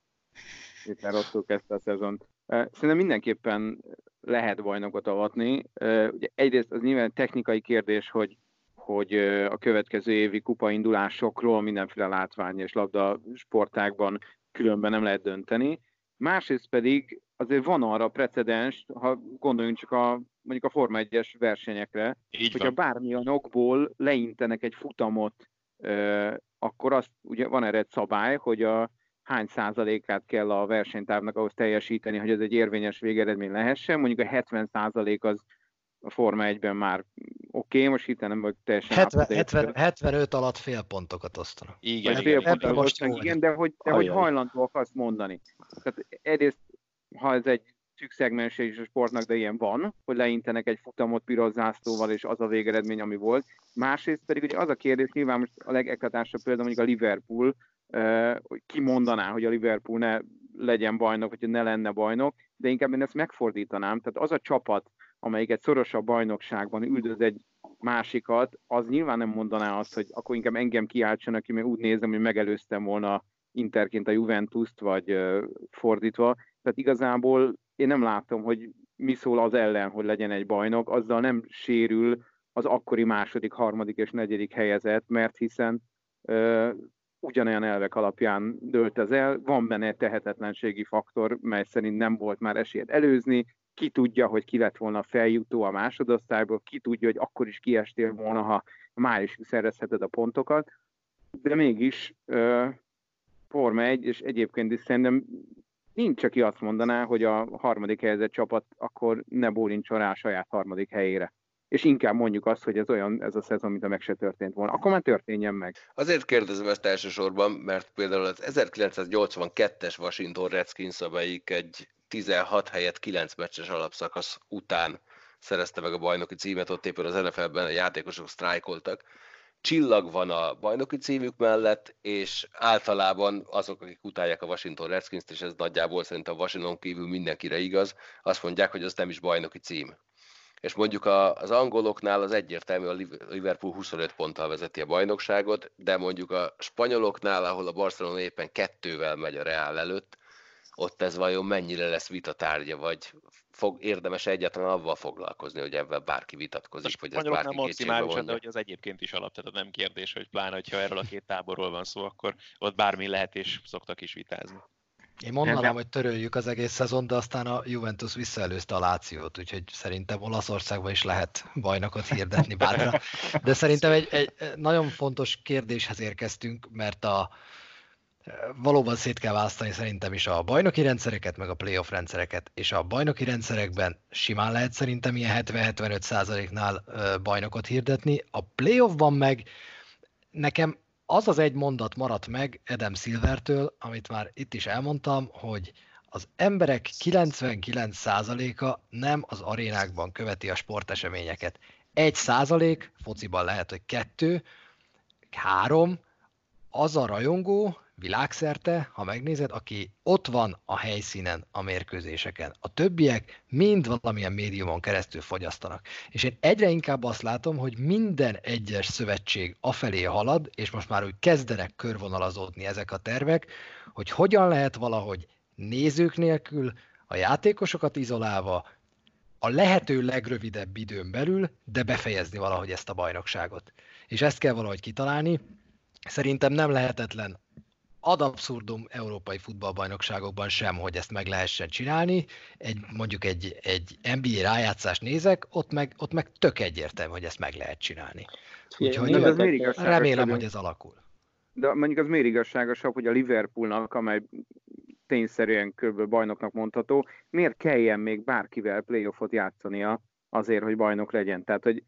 Itt már rosszul kezdte a szezont. Szerintem mindenképpen lehet bajnokot avatni. Ugye egyrészt az nyilván technikai kérdés, hogy hogy a következő évi kupaindulásokról mindenféle látvány és labda sportákban különben nem lehet dönteni. Másrészt pedig azért van arra precedens, ha gondoljunk csak a mondjuk a Forma 1-es versenyekre, Így hogyha van. bármilyen okból leintenek egy futamot, akkor azt, ugye van erre egy szabály, hogy a hány százalékát kell a versenytávnak ahhoz teljesíteni, hogy ez egy érvényes végeredmény lehessen. Mondjuk a 70 százalék az a Forma 1-ben már oké, okay, most itt nem vagy teljesen 70, 70, 75 alatt fél pontokat osztanak. Igen, igen, fél pontokat most igen de hogy, de hogy hajlandóak azt mondani. Tehát egyrészt, ha ez egy szűk szegmens is a sportnak, de ilyen van, hogy leintenek egy futamot piros zászlóval, és az a végeredmény, ami volt. Másrészt pedig ugye az a kérdés, nyilván most a legeklatásabb példa mondjuk a Liverpool, hogy ki mondaná, hogy a Liverpool ne legyen bajnok, vagy ne lenne bajnok, de inkább én ezt megfordítanám. Tehát az a csapat, amelyik szorosabb bajnokságban üldöz egy másikat, az nyilván nem mondaná azt, hogy akkor inkább engem kiáltsanak ki, mert úgy nézem, hogy megelőztem volna Interként a Juventus-t, vagy fordítva. Tehát igazából én nem látom, hogy mi szól az ellen, hogy legyen egy bajnok, azzal nem sérül az akkori második, harmadik és negyedik helyezett, mert hiszen ugyanolyan elvek alapján dőlt ez el, van benne tehetetlenségi faktor, mely szerint nem volt már esélyed előzni, ki tudja, hogy ki lett volna feljutó a másodosztályból, ki tudja, hogy akkor is kiestél volna, ha is szerezheted a pontokat, de mégis uh, Forma 1, és egyébként is szerintem nincs, aki azt mondaná, hogy a harmadik helyzet csapat akkor ne bólincson rá a saját harmadik helyére. És inkább mondjuk azt, hogy ez olyan ez a szezon, mint a meg se történt volna. Akkor már történjen meg. Azért kérdezem ezt elsősorban, mert például az 1982-es Washington Redskins, amelyik egy 16 helyett 9 meccses alapszakasz után szerezte meg a bajnoki címet, ott éppen az NFL-ben a játékosok sztrájkoltak. Csillag van a bajnoki címük mellett, és általában azok, akik utálják a Washington Redskins-t, és ez nagyjából szerintem a Washington kívül mindenkire igaz, azt mondják, hogy az nem is bajnoki cím. És mondjuk az angoloknál az egyértelmű, a Liverpool 25 ponttal vezeti a bajnokságot, de mondjuk a spanyoloknál, ahol a Barcelona éppen kettővel megy a Real előtt, ott ez vajon mennyire lesz vitatárgya, vagy fog érdemes egyáltalán avval foglalkozni, hogy ebben bárki vitatkozik, hogy ez bárki maximális, de hogy az egyébként is alap, tehát nem kérdés, hogy pláne, hogyha erről a két táborról van szó, akkor ott bármi lehet, és szoktak is vitázni. Én mondanám, hogy töröljük az egész szezon, de aztán a Juventus visszaelőzte a Lációt, úgyhogy szerintem Olaszországban is lehet bajnokot hirdetni bárra. De szerintem egy, egy nagyon fontos kérdéshez érkeztünk, mert a, valóban szét kell választani szerintem is a bajnoki rendszereket, meg a playoff rendszereket, és a bajnoki rendszerekben simán lehet szerintem ilyen 70-75 százaléknál bajnokot hirdetni, a playoffban meg nekem az az egy mondat maradt meg Adam Silvertől, amit már itt is elmondtam, hogy az emberek 99%-a nem az arénákban követi a sporteseményeket. Egy százalék, fociban lehet, hogy kettő, három, az a rajongó, világszerte, ha megnézed, aki ott van a helyszínen a mérkőzéseken. A többiek mind valamilyen médiumon keresztül fogyasztanak. És én egyre inkább azt látom, hogy minden egyes szövetség afelé halad, és most már úgy kezdenek körvonalazódni ezek a tervek, hogy hogyan lehet valahogy nézők nélkül, a játékosokat izolálva, a lehető legrövidebb időn belül, de befejezni valahogy ezt a bajnokságot. És ezt kell valahogy kitalálni. Szerintem nem lehetetlen ad abszurdum európai futballbajnokságokban sem, hogy ezt meg lehessen csinálni. Egy, mondjuk egy, egy NBA rájátszást nézek, ott meg, ott meg tök egyértelmű, hogy ezt meg lehet csinálni. Úgyhogy az remélem, hogy ez alakul. De mondjuk az miért igazságosabb, hogy a Liverpoolnak, amely tényszerűen kb. bajnoknak mondható, miért kelljen még bárkivel playoffot játszania azért, hogy bajnok legyen? Tehát, hogy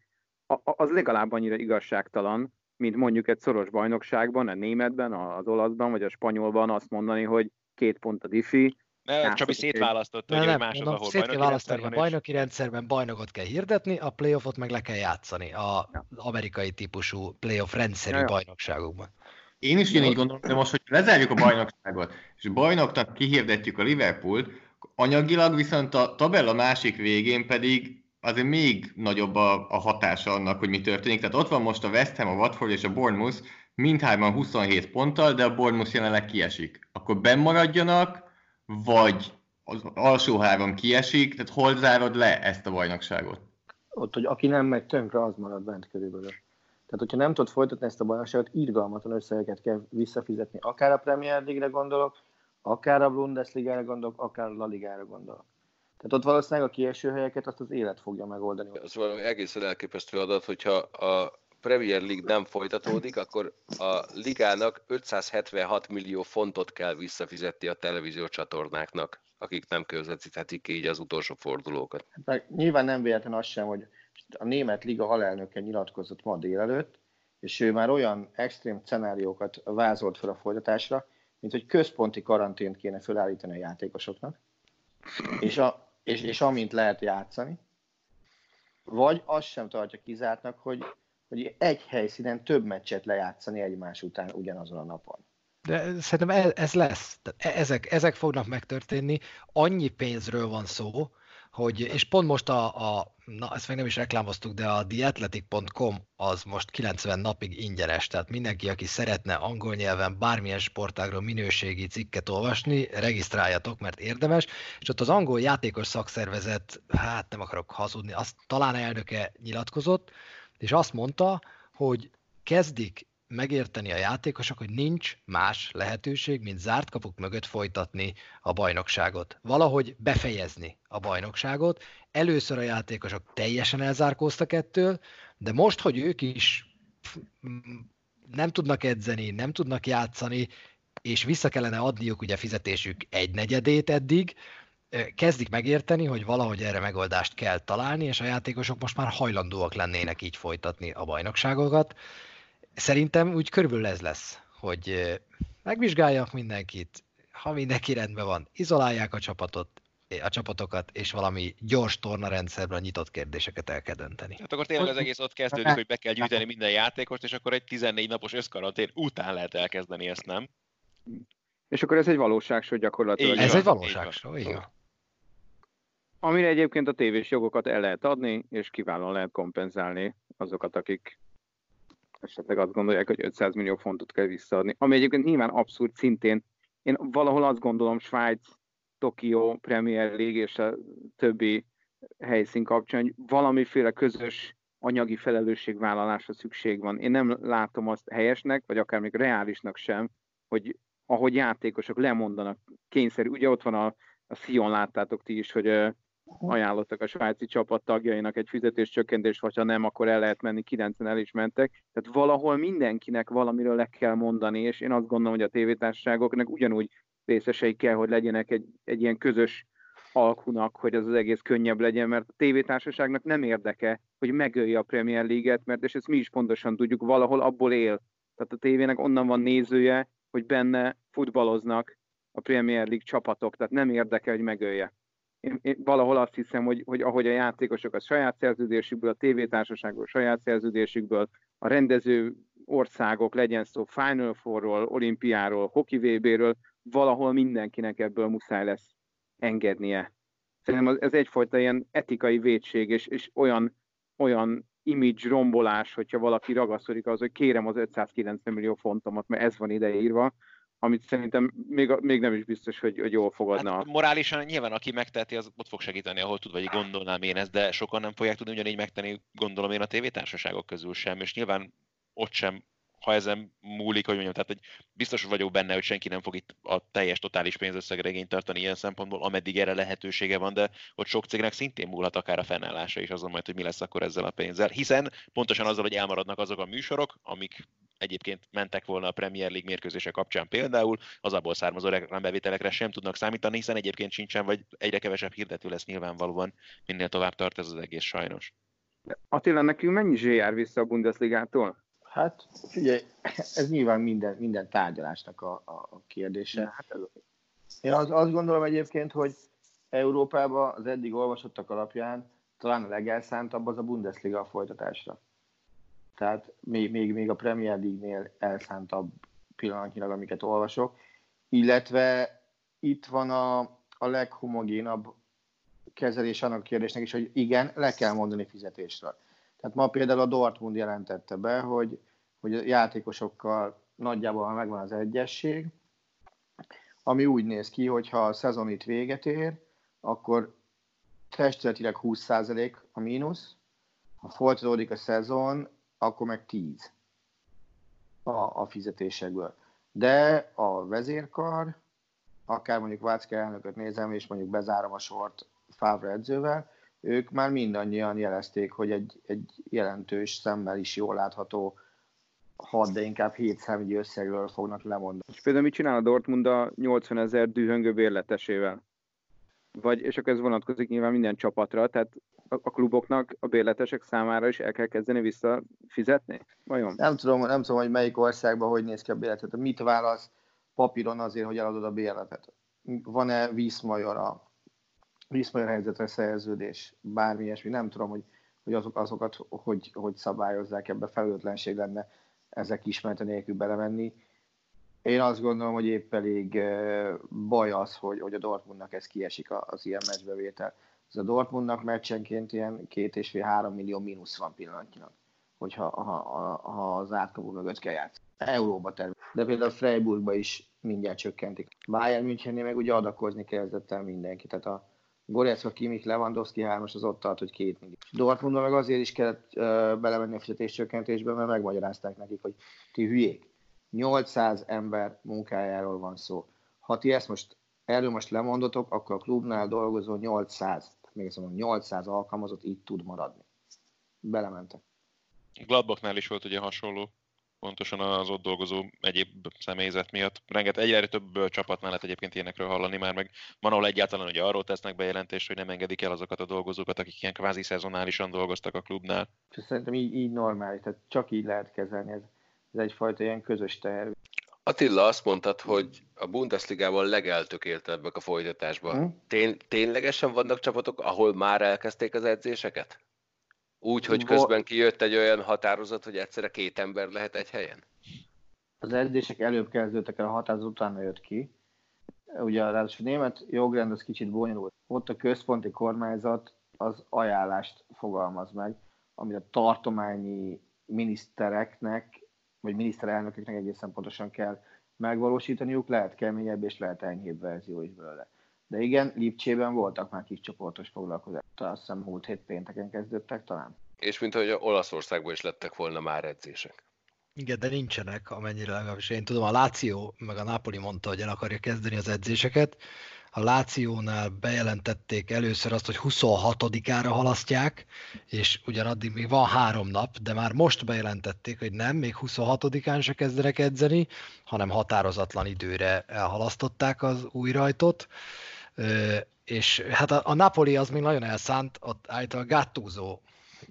az legalább annyira igazságtalan, mint mondjuk egy szoros bajnokságban, a németben, az olaszban vagy a spanyolban azt mondani, hogy két pont a diffi, ne, Csabi szétválasztott, hogy nem, mások, ahol szét kell választani, a bajnoki rendszerben bajnokot kell hirdetni, a playoffot meg le kell játszani a ja. amerikai típusú playoff rendszerű ja, bajnokságokban. Én is így gondolom, hogy most, hogy lezárjuk a bajnokságot, és bajnoknak kihirdetjük a Liverpool, anyagilag viszont a tabella másik végén pedig azért még nagyobb a, a hatása annak, hogy mi történik. Tehát ott van most a West Ham, a Watford és a Bournemouth, mindhárman 27 ponttal, de a Bournemouth jelenleg kiesik. Akkor bemaradjanak, vagy az alsó három kiesik, tehát hol zárod le ezt a bajnokságot? Ott, hogy aki nem megy tönkre, az marad bent körülbelül. Tehát, hogyha nem tudod folytatni ezt a bajnokságot, irgalmatlan összegeket kell visszafizetni. Akár a Premier League-re gondolok, akár a Bundesliga-ra gondolok, akár a La Liga-ra gondolok. Tehát ott valószínűleg a kieső helyeket azt az élet fogja megoldani. Ez valami egészen elképesztő adat, hogyha a Premier League nem folytatódik, akkor a ligának 576 millió fontot kell visszafizetni a televízió csatornáknak, akik nem közvetíthetik így az utolsó fordulókat. Hát, nyilván nem véletlen az sem, hogy a német liga halelnöke nyilatkozott ma délelőtt, és ő már olyan extrém szenáriókat vázolt fel a folytatásra, mint hogy központi karantént kéne felállítani a játékosoknak, és, a, és, és amint lehet játszani, vagy azt sem tartja kizártnak, hogy, hogy egy helyszínen több meccset lejátszani egymás után ugyanazon a napon. De szerintem ez, lesz. E, ezek, ezek fognak megtörténni. Annyi pénzről van szó, hogy, és pont most a, a na ezt meg nem is reklámoztuk, de a theathletic.com az most 90 napig ingyenes, tehát mindenki, aki szeretne angol nyelven bármilyen sportágról minőségi cikket olvasni, regisztráljatok, mert érdemes, és ott az angol játékos szakszervezet, hát nem akarok hazudni, azt talán elnöke nyilatkozott, és azt mondta, hogy kezdik megérteni a játékosok, hogy nincs más lehetőség, mint zárt kapuk mögött folytatni a bajnokságot. Valahogy befejezni a bajnokságot. Először a játékosok teljesen elzárkóztak ettől, de most, hogy ők is nem tudnak edzeni, nem tudnak játszani, és vissza kellene adniuk ugye fizetésük egy negyedét eddig, kezdik megérteni, hogy valahogy erre megoldást kell találni, és a játékosok most már hajlandóak lennének így folytatni a bajnokságokat. Szerintem úgy körülbelül ez lesz, hogy megvizsgáljak mindenkit, ha mindenki rendben van, izolálják a csapatot, a csapatokat, és valami gyors tornarendszerben nyitott kérdéseket el kell dönteni. Hát akkor tényleg az egész ott kezdődik, hogy be kell gyűjteni minden játékost, és akkor egy 14 napos összkarantén után lehet elkezdeni ezt, nem? És akkor ez egy valóságsó gyakorlatilag. Ez egy valóságsó, igen. Amire egyébként a tévés jogokat el lehet adni, és kiválóan lehet kompenzálni azokat, akik esetleg azt gondolják, hogy 500 millió fontot kell visszaadni. Ami egyébként nyilván abszurd szintén. Én valahol azt gondolom, Svájc, Tokió, Premier League és a többi helyszín kapcsán, hogy valamiféle közös anyagi felelősségvállalásra szükség van. Én nem látom azt helyesnek, vagy akár még reálisnak sem, hogy ahogy játékosok lemondanak kényszerű, ugye ott van a, a Sion, láttátok ti is, hogy ajánlottak a svájci csapat tagjainak egy fizetéscsökkentést, vagy ha nem, akkor el lehet menni, 90 el is mentek. Tehát valahol mindenkinek valamiről le kell mondani, és én azt gondolom, hogy a tévétársaságoknak ugyanúgy részesei kell, hogy legyenek egy, egy ilyen közös alkunak, hogy az az egész könnyebb legyen, mert a tévétársaságnak nem érdeke, hogy megölje a Premier League-et, mert és ezt mi is pontosan tudjuk, valahol abból él. Tehát a tévének onnan van nézője, hogy benne futballoznak a Premier League csapatok, tehát nem érdeke, hogy megölje én, én valahol azt hiszem, hogy, hogy ahogy a játékosok a saját szerződésükből, a tévétársaságból saját szerződésükből, a rendező országok, legyen szó Final Four-ról, olimpiáról, hoki VB-ről, valahol mindenkinek ebből muszáj lesz engednie. Szerintem ez egyfajta ilyen etikai védség, és, és olyan, olyan image rombolás, hogyha valaki ragaszkodik az, hogy kérem az 590 millió fontomat, mert ez van ideírva, amit szerintem még, még nem is biztos, hogy, hogy jól fogadna. Hát morálisan nyilván aki megteheti, az ott fog segíteni, ahol tud, vagy gondolnám én ezt, de sokan nem fogják tudni ugyanígy megtenni, gondolom én a tévétársaságok közül sem, és nyilván ott sem ha ezen múlik, hogy mondjam, tehát hogy biztos vagyok benne, hogy senki nem fog itt a teljes totális pénzösszegre igényt tartani ilyen szempontból, ameddig erre lehetősége van, de ott sok cégnek szintén múlhat akár a fennállása is azon majd, hogy mi lesz akkor ezzel a pénzzel. Hiszen pontosan azzal, hogy elmaradnak azok a műsorok, amik egyébként mentek volna a Premier League mérkőzése kapcsán például, az abból származó reklámbevételekre sem tudnak számítani, hiszen egyébként sincsen, vagy egyre kevesebb hirdető lesz nyilvánvalóan, minél tovább tart ez az egész sajnos. Attila, nekünk mennyi zsé jár vissza a Bundesligától? Hát figyelj, ez nyilván minden, minden tárgyalásnak a, a, a kérdése. Hát ez, én az, azt gondolom egyébként, hogy Európában az eddig olvasottak alapján talán a legelszántabb az a Bundesliga a folytatásra. Tehát még, még, még a Premier League-nél elszántabb pillanatnyilag, amiket olvasok. Illetve itt van a, a leghomogénabb kezelés annak a kérdésnek is, hogy igen, le kell mondani fizetésről. Tehát ma például a Dortmund jelentette be, hogy, hogy a játékosokkal nagyjából megvan az egyesség, ami úgy néz ki, hogy ha a szezon itt véget ér, akkor testületileg 20% a mínusz, ha folytatódik a szezon, akkor meg 10 a, a fizetésekből. De a vezérkar, akár mondjuk Vácke elnököt nézem, és mondjuk bezárom a sort Favre edzővel, ők már mindannyian jelezték, hogy egy, egy jelentős szemmel is jól látható 6, de inkább 7 számügyi összegről fognak lemondani. És például mit csinál a Dortmund a 80 ezer dühöngő bérletesével? Vagy, és akkor ez vonatkozik nyilván minden csapatra, tehát a kluboknak, a bérletesek számára is el kell kezdeni visszafizetni? Vajon? Nem tudom, nem tudom, hogy melyik országban hogy néz ki a bérletet. Mit válasz papíron azért, hogy eladod a bérletet? Van-e vízmajor a viszonylag helyzetre szerződés, bármi ilyesmi, nem tudom, hogy, hogy azok, azokat hogy, hogy szabályozzák, ebbe felületlenség lenne ezek ismerete nélkül belemenni. Én azt gondolom, hogy épp elég baj az, hogy, hogy a Dortmundnak ez kiesik az ilyen meccsbevétel. Ez a Dortmundnak meccsenként ilyen két és fél három millió mínusz van pillanatnyilag, hogyha ha, ha, ha az átkapu mögött kell játszani. Euróba természetesen. De például Freiburgba is mindjárt csökkentik. Bayern Münchennél meg ugye adakozni kezdett el mindenki, tehát a, Goretzka, Kimik, Lewandowski 3 az ott tart, hogy két millió. Dortmundban meg azért is kellett uh, belemenni a fizetéscsökkentésbe, mert megmagyarázták nekik, hogy ti hülyék. 800 ember munkájáról van szó. Ha ti ezt most erről most lemondotok, akkor a klubnál dolgozó 800, még azt mondom, 800 alkalmazott így tud maradni. Belementek. Gladbachnál is volt ugye hasonló, pontosan az ott dolgozó egyéb személyzet miatt. Renget egyre több csapatnál lehet egyébként ilyenekről hallani már, meg van, ahol egyáltalán ugye arról tesznek bejelentést, hogy nem engedik el azokat a dolgozókat, akik ilyen kvázi szezonálisan dolgoztak a klubnál. Szerintem így, így normális, tehát csak így lehet kezelni, ez, ez egyfajta ilyen közös terv. Attila azt mondtad, hogy a Bundesligában legeltökéltebbek a folytatásban. Hmm? Tén- ténylegesen vannak csapatok, ahol már elkezdték az edzéseket? Úgy, hogy közben kijött egy olyan határozat, hogy egyszerre két ember lehet egy helyen? Az edzések előbb kezdődtek el, a határozat utána jött ki. Ugye a német jogrend az kicsit bonyolult. Ott a központi kormányzat az ajánlást fogalmaz meg, amit a tartományi minisztereknek, vagy miniszterelnököknek egészen pontosan kell megvalósítaniuk, lehet keményebb és lehet enyhébb verzió is belőle. De igen, Lipcsében voltak már kis csoportos foglalkozások. Azt hiszem múlt hét pénteken kezdődtek talán. És mint ahogy Olaszországban is lettek volna már edzések. Igen, de nincsenek, amennyire legalábbis én tudom. A Láció meg a Napoli mondta, hogy el akarja kezdeni az edzéseket. A Lációnál bejelentették először azt, hogy 26-ára halasztják, és ugyanaddig még van három nap, de már most bejelentették, hogy nem, még 26-án se kezdenek edzeni, hanem határozatlan időre elhalasztották az új rajtot és hát a, a Napoli az még nagyon elszánt, ott állítólag Gattuso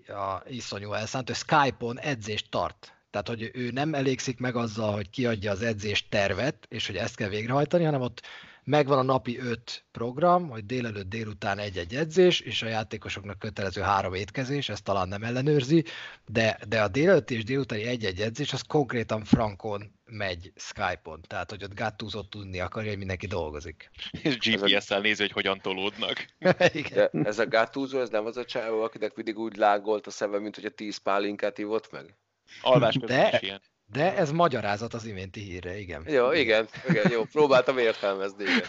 a iszonyú elszánt, hogy Skype-on edzést tart. Tehát, hogy ő nem elégszik meg azzal, hogy kiadja az edzés tervet, és hogy ezt kell végrehajtani, hanem ott megvan a napi öt program, hogy délelőtt, délután egy-egy edzés, és a játékosoknak kötelező három étkezés, ezt talán nem ellenőrzi, de, de a délelőtt és délutáni egy-egy edzés, az konkrétan frankon megy Skype-on, tehát hogy ott gattuso tudni akarja, hogy mindenki dolgozik. És GPS-szel nézi, hogy hogyan tolódnak. Igen. De ez a Gattuso, ez nem az a csávó, akinek mindig úgy lágolt a szeme, mint hogy a tíz pálinkát ivott meg? Alvás de, is ilyen. De ez magyarázat az iménti hírre, igen. Jó, igen, igen jó, próbáltam értelmezni, igen.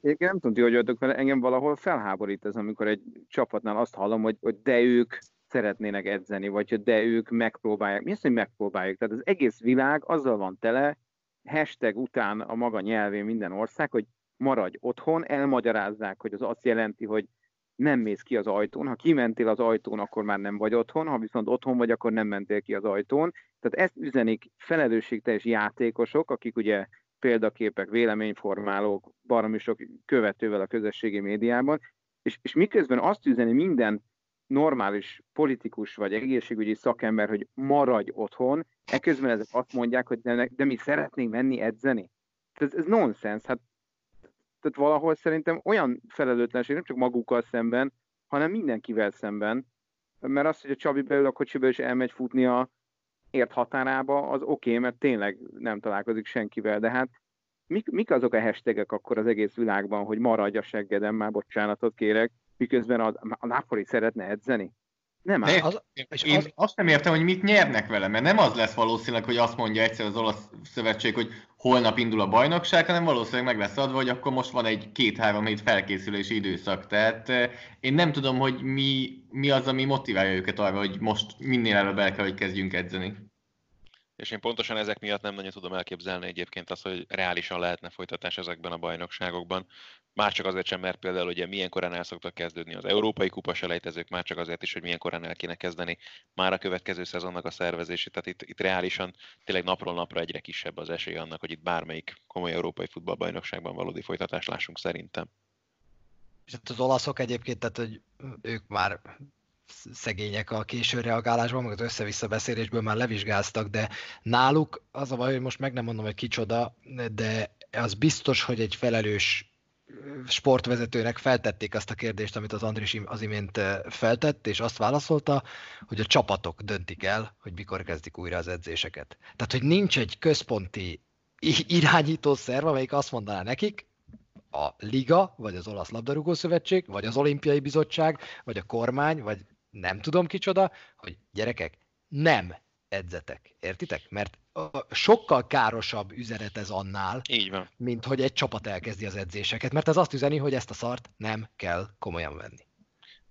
Én nem tudom, hogy vagyok vele, engem valahol felháborít ez, amikor egy csapatnál azt hallom, hogy, hogy de ők szeretnének edzeni, vagy hogy de ők megpróbálják. Mi az, hogy megpróbáljuk? Tehát az egész világ azzal van tele, hashtag után a maga nyelvén minden ország, hogy maradj otthon, elmagyarázzák, hogy az azt jelenti, hogy nem mész ki az ajtón. Ha kimentél az ajtón, akkor már nem vagy otthon, ha viszont otthon vagy, akkor nem mentél ki az ajtón. Tehát ezt üzenik felelősségteljes játékosok, akik ugye példaképek, véleményformálók, baromi sok követővel a közösségi médiában, és, és miközben azt üzeni minden normális politikus vagy egészségügyi szakember, hogy maradj otthon, eközben ezek azt mondják, hogy de, de mi szeretnénk menni edzeni. Ez, ez nonsens. Hát tehát valahol szerintem olyan felelőtlenség, nem csak magukkal szemben, hanem mindenkivel szemben, mert az, hogy a Csabi beül a kocsiba és elmegy futni a ért határába, az oké, okay, mert tényleg nem találkozik senkivel, de hát mik, mik azok a hashtagek akkor az egész világban, hogy maradj a seggeden, már bocsánatot kérek, miközben a, a Napoli szeretne edzeni? Nem áll. Az, és én az... azt nem értem, hogy mit nyernek vele, mert nem az lesz valószínűleg, hogy azt mondja egyszer az olasz szövetség, hogy holnap indul a bajnokság, hanem valószínűleg meg lesz adva, hogy akkor most van egy két-három hét felkészülési időszak. Tehát eh, én nem tudom, hogy mi, mi az, ami motiválja őket arra, hogy most minél előbb el kell, hogy kezdjünk edzeni. És én pontosan ezek miatt nem nagyon tudom elképzelni egyébként azt, hogy reálisan lehetne folytatás ezekben a bajnokságokban. Már csak azért sem, mert például ugye milyen korán el szoktak kezdődni az európai kupa selejtezők, már csak azért is, hogy milyen korán el kéne kezdeni már a következő szezonnak a szervezését. Tehát itt, itt reálisan tényleg napról napra egyre kisebb az esély annak, hogy itt bármelyik komoly európai futballbajnokságban valódi folytatást lássunk szerintem. És hát az olaszok egyébként, tehát hogy ők már szegények a késő reagálásban, meg az össze-vissza beszélésből már levizsgáztak, de náluk az a baj, hogy most meg nem mondom, hogy kicsoda, de az biztos, hogy egy felelős sportvezetőnek feltették azt a kérdést, amit az Andris az imént feltett, és azt válaszolta, hogy a csapatok döntik el, hogy mikor kezdik újra az edzéseket. Tehát, hogy nincs egy központi irányító szerv, amelyik azt mondaná nekik, a Liga, vagy az Olasz Labdarúgó Szövetség, vagy az Olimpiai Bizottság, vagy a kormány, vagy nem tudom kicsoda, hogy gyerekek, nem edzetek. Értitek? Mert sokkal károsabb üzenet ez annál, Így van. mint hogy egy csapat elkezdi az edzéseket, mert ez azt üzeni, hogy ezt a szart nem kell komolyan venni.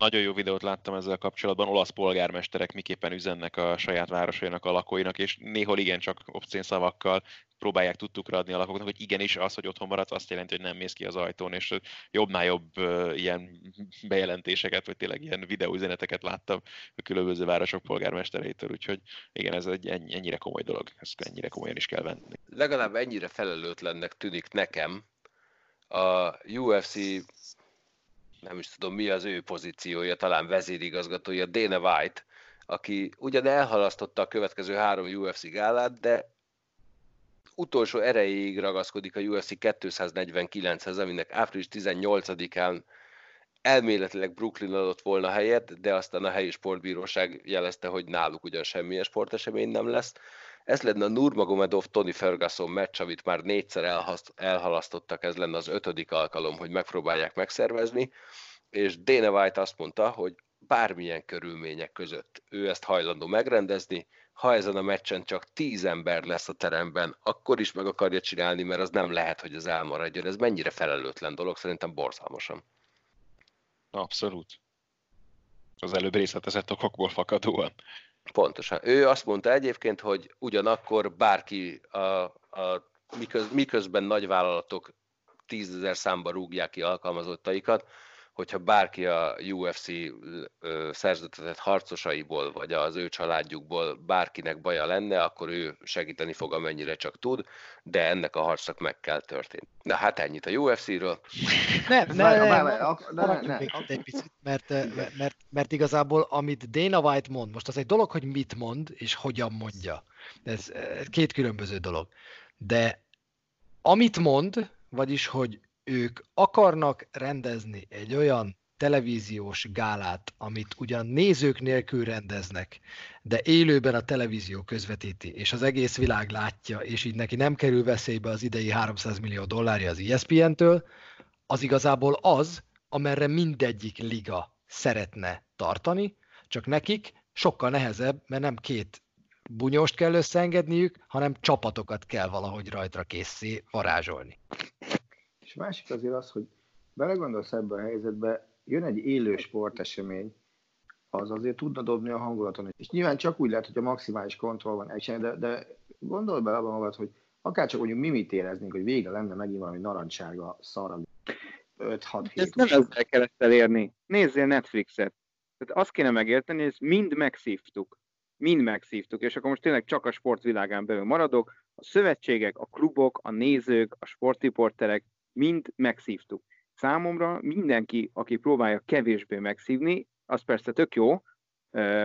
Nagyon jó videót láttam ezzel kapcsolatban, olasz polgármesterek miképpen üzennek a saját városainak a lakóinak, és néhol igen csak obszén szavakkal próbálják tudtukra adni a lakóknak, hogy igenis az, hogy otthon maradsz, azt jelenti, hogy nem mész ki az ajtón, és jobbnál jobb uh, ilyen bejelentéseket, vagy tényleg ilyen videóüzeneteket láttam a különböző városok polgármestereitől, úgyhogy igen, ez egy ennyire komoly dolog, ezt ennyire komolyan is kell venni. Legalább ennyire felelőtlennek tűnik nekem a UFC nem is tudom mi az ő pozíciója, talán vezérigazgatója, Dana White, aki ugyan elhalasztotta a következő három UFC gálát, de utolsó erejéig ragaszkodik a UFC 249-hez, aminek április 18-án elméletileg Brooklyn adott volna helyet, de aztán a helyi sportbíróság jelezte, hogy náluk ugyan semmilyen sportesemény nem lesz. Ez lenne a Nurmagomedov Tony Ferguson meccs, amit már négyszer elhalasztottak, ez lenne az ötödik alkalom, hogy megpróbálják megszervezni, és Dana White azt mondta, hogy bármilyen körülmények között ő ezt hajlandó megrendezni, ha ezen a meccsen csak tíz ember lesz a teremben, akkor is meg akarja csinálni, mert az nem lehet, hogy az elmaradjon. Ez mennyire felelőtlen dolog, szerintem borzalmasan. Abszolút. Az előbb részletezett okokból fakadóan. Pontosan. Ő azt mondta egyébként, hogy ugyanakkor bárki, a, a, miköz, miközben nagyvállalatok tízezer számba rúgják ki alkalmazottaikat, hogyha bárki a UFC szerződtetett harcosaiból, vagy az ő családjukból bárkinek baja lenne, akkor ő segíteni fog, amennyire csak tud, de ennek a harcnak meg kell történni. Na hát ennyit a UFC-ről. Nem, nem, nem, nem, nem, egy picit, mert, mert, mert igazából amit Dana White mond, most az egy dolog, hogy mit mond, és hogyan mondja. Ez két különböző dolog. De amit mond, vagyis, hogy ők akarnak rendezni egy olyan televíziós gálát, amit ugyan nézők nélkül rendeznek, de élőben a televízió közvetíti, és az egész világ látja, és így neki nem kerül veszélybe az idei 300 millió dollárja az ESPN-től, az igazából az, amerre mindegyik liga szeretne tartani, csak nekik sokkal nehezebb, mert nem két bunyost kell összeengedniük, hanem csapatokat kell valahogy rajtra készé varázsolni. És a másik azért az, hogy belegondolsz ebbe a helyzetbe, jön egy élő sportesemény, az azért tudna dobni a hangulaton. És nyilván csak úgy lehet, hogy a maximális kontroll van egy de, de gondolj bele abban magad, hogy akár csak mondjuk mimit éreznénk, hogy vége lenne megint valami narancsága szar, 5-6 hét. Ezt nem ezzel kellett elérni. Nézzél Netflixet. Tehát azt kéne megérteni, hogy ezt mind megszívtuk. Mind megszívtuk. És akkor most tényleg csak a sportvilágán belül maradok. A szövetségek, a klubok, a nézők, a sportriporterek mind megszívtuk. Számomra mindenki, aki próbálja kevésbé megszívni, az persze tök jó,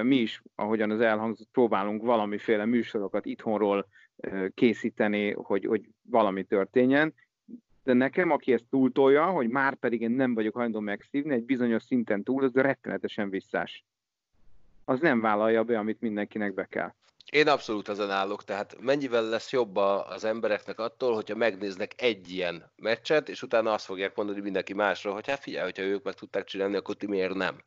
mi is, ahogyan az elhangzott, próbálunk valamiféle műsorokat itthonról készíteni, hogy, hogy valami történjen, de nekem, aki ezt túltolja, hogy már pedig én nem vagyok hajlandó megszívni, egy bizonyos szinten túl, az rettenetesen visszás. Az nem vállalja be, amit mindenkinek be kell. Én abszolút ezen állok, tehát mennyivel lesz jobb az embereknek attól, hogyha megnéznek egy ilyen meccset, és utána azt fogják mondani mindenki másról, hogy hát figyelj, hogyha ők meg tudták csinálni, akkor ti miért nem?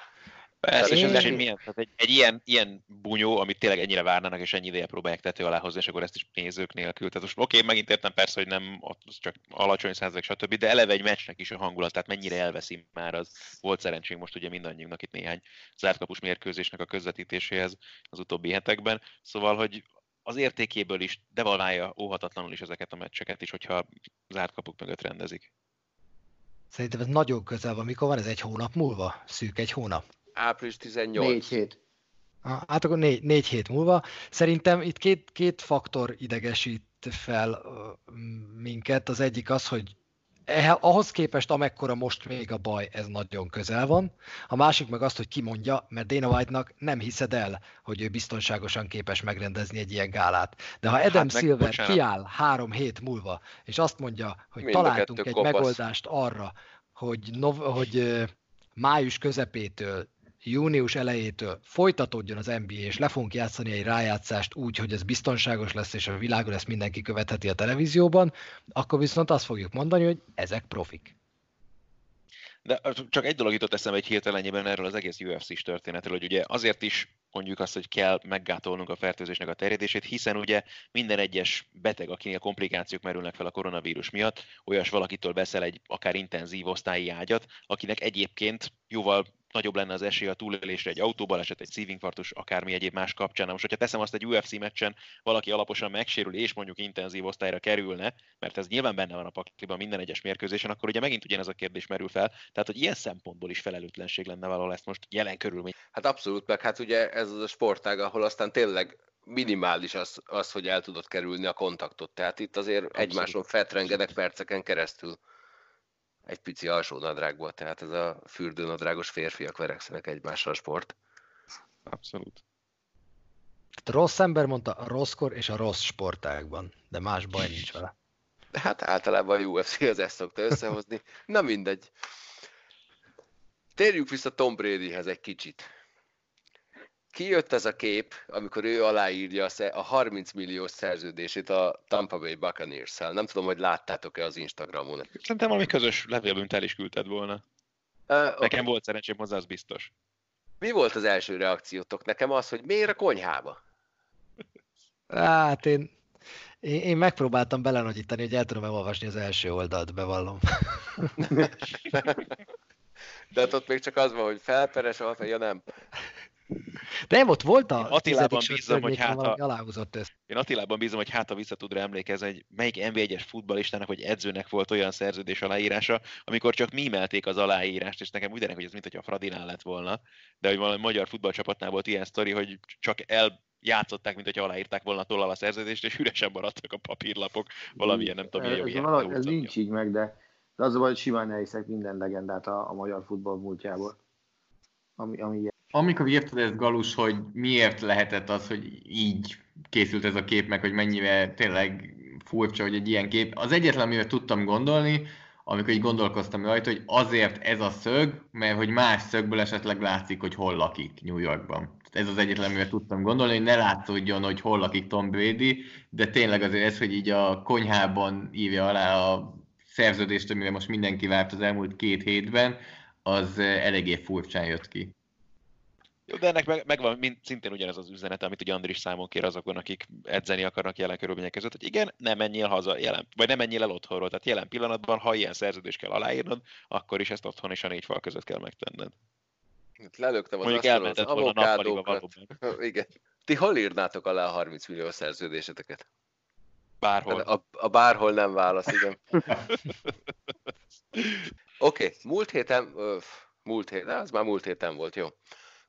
Persze, és ez milyen, tehát egy, egy ilyen, ilyen bunyó, amit tényleg ennyire várnának, és ennyi ideje próbálják tető alá hozni, és akkor ezt is nézők nélkül. Tehát most oké, okay, megint értem persze, hogy nem ott csak alacsony százalék, stb., de eleve egy meccsnek is a hangulat, tehát mennyire elveszi már az. Volt szerencsénk most ugye mindannyiunknak itt néhány zártkapus mérkőzésnek a közvetítéséhez az utóbbi hetekben. Szóval, hogy az értékéből is devalválja óhatatlanul is ezeket a meccseket is, hogyha zárt kapuk mögött rendezik. Szerintem ez nagyon közel van. Mikor van ez egy hónap múlva? Szűk egy hónap. Április 18. Négy hét. Hát akkor négy, négy hét múlva. Szerintem itt két, két faktor idegesít fel minket. Az egyik az, hogy ahhoz képest, amekkora most még a baj, ez nagyon közel van. A másik meg azt, hogy kimondja, mert Dana White-nak nem hiszed el, hogy ő biztonságosan képes megrendezni egy ilyen gálát. De ha Adam hát Silver bocsánat. kiáll három hét múlva, és azt mondja, hogy Mind találtunk egy kopasz. megoldást arra, hogy, nov- hogy május közepétől június elejétől folytatódjon az NBA, és le fogunk játszani egy rájátszást úgy, hogy ez biztonságos lesz, és a világon ezt mindenki követheti a televízióban, akkor viszont azt fogjuk mondani, hogy ezek profik. De csak egy dolog jutott eszembe egy hirtelenjében erről az egész UFC-s történetről, hogy ugye azért is mondjuk azt, hogy kell meggátolnunk a fertőzésnek a terjedését, hiszen ugye minden egyes beteg, akinél komplikációk merülnek fel a koronavírus miatt, olyas valakitől veszel egy akár intenzív osztályi ágyat, akinek egyébként jóval nagyobb lenne az esély a túlélésre egy autóbaleset, egy szívinfarktus, akármi egyéb más kapcsán. Na most, hogyha teszem azt egy UFC meccsen, valaki alaposan megsérül és mondjuk intenzív osztályra kerülne, mert ez nyilván benne van a pakliban minden egyes mérkőzésen, akkor ugye megint ugyanez a kérdés merül fel. Tehát, hogy ilyen szempontból is felelőtlenség lenne valahol ezt most jelen körülmény. Hát abszolút, meg hát ugye ez az a sportág, ahol aztán tényleg minimális az, az, hogy el tudod kerülni a kontaktot. Tehát itt azért abszolút. egymáson fetrengedek perceken keresztül egy pici alsó nadrágba, tehát ez a fürdőnadrágos férfiak verekszenek egymásra a sport. Abszolút. Rossz ember mondta a rosszkor és a rossz sportágban, de más baj nincs vele. De hát általában a UFC az ezt szokta összehozni. Na mindegy. Térjünk vissza Tom Bradyhez egy kicsit kijött ez a kép, amikor ő aláírja a 30 milliós szerződését a Tampa Bay buccaneers -szel. Nem tudom, hogy láttátok-e az Instagramon. Szerintem valami közös levélből el is küldted volna. Uh, Nekem okay. volt szerencsém hozzá, az biztos. Mi volt az első reakciótok? Nekem az, hogy miért a konyhába? Hát én, én, én megpróbáltam belenagyítani, hogy el tudom olvasni az első oldalt, bevallom. De ott még csak az van, hogy felperes, ja nem. Nem, ott volt a Attilában bízom, hogy hát a... aláhúzott ezt. Én Attilában bízom, hogy hát a vissza tud rá emlékezni, hogy melyik NB1-es futballistának vagy edzőnek volt olyan szerződés aláírása, amikor csak mímelték az aláírást, és nekem úgy denek, hogy ez mint hogy a Fradinál lett volna, de hogy valami magyar futballcsapatnál volt ilyen sztori, hogy csak el játszották, mint hogy aláírták volna tollal a szerződést, és üresen maradtak a papírlapok, valamilyen, nem tudom, ez, ez, valami, ez nincs így meg, de, de az a baj, hogy simán elhiszek minden legendát a, a magyar futball múltjából. Ami, ami amikor írtad ezt, Galus, hogy miért lehetett az, hogy így készült ez a kép, meg hogy mennyire tényleg furcsa, hogy egy ilyen kép. Az egyetlen, amire tudtam gondolni, amikor így gondolkoztam rajta, hogy azért ez a szög, mert hogy más szögből esetleg látszik, hogy hol lakik New Yorkban. Ez az egyetlen, amire tudtam gondolni, hogy ne látszódjon, hogy hol lakik Tom Brady, de tényleg azért ez, hogy így a konyhában írja alá a szerződést, amire most mindenki várt az elmúlt két hétben, az eléggé furcsán jött ki. Jó, de ennek meg, megvan mind, szintén ugyanez az üzenet, amit ugye Andris számon kér azokon, akik edzeni akarnak jelen körülmények között, hogy igen, nem menjél haza, jelen, vagy nem menjél el otthonról. Tehát jelen pillanatban, ha ilyen szerződést kell aláírnod, akkor is ezt otthon és a négy fal között kell megtenned. Lelöktem az Mondjuk elmented volna nappaliba valóban. Igen. Ti hol írnátok alá a 30 millió szerződéseteket? Bárhol. A, a bárhol nem válasz, igen. Oké, okay. múlt héten, öf, múlt héten, az már múlt héten volt, jó.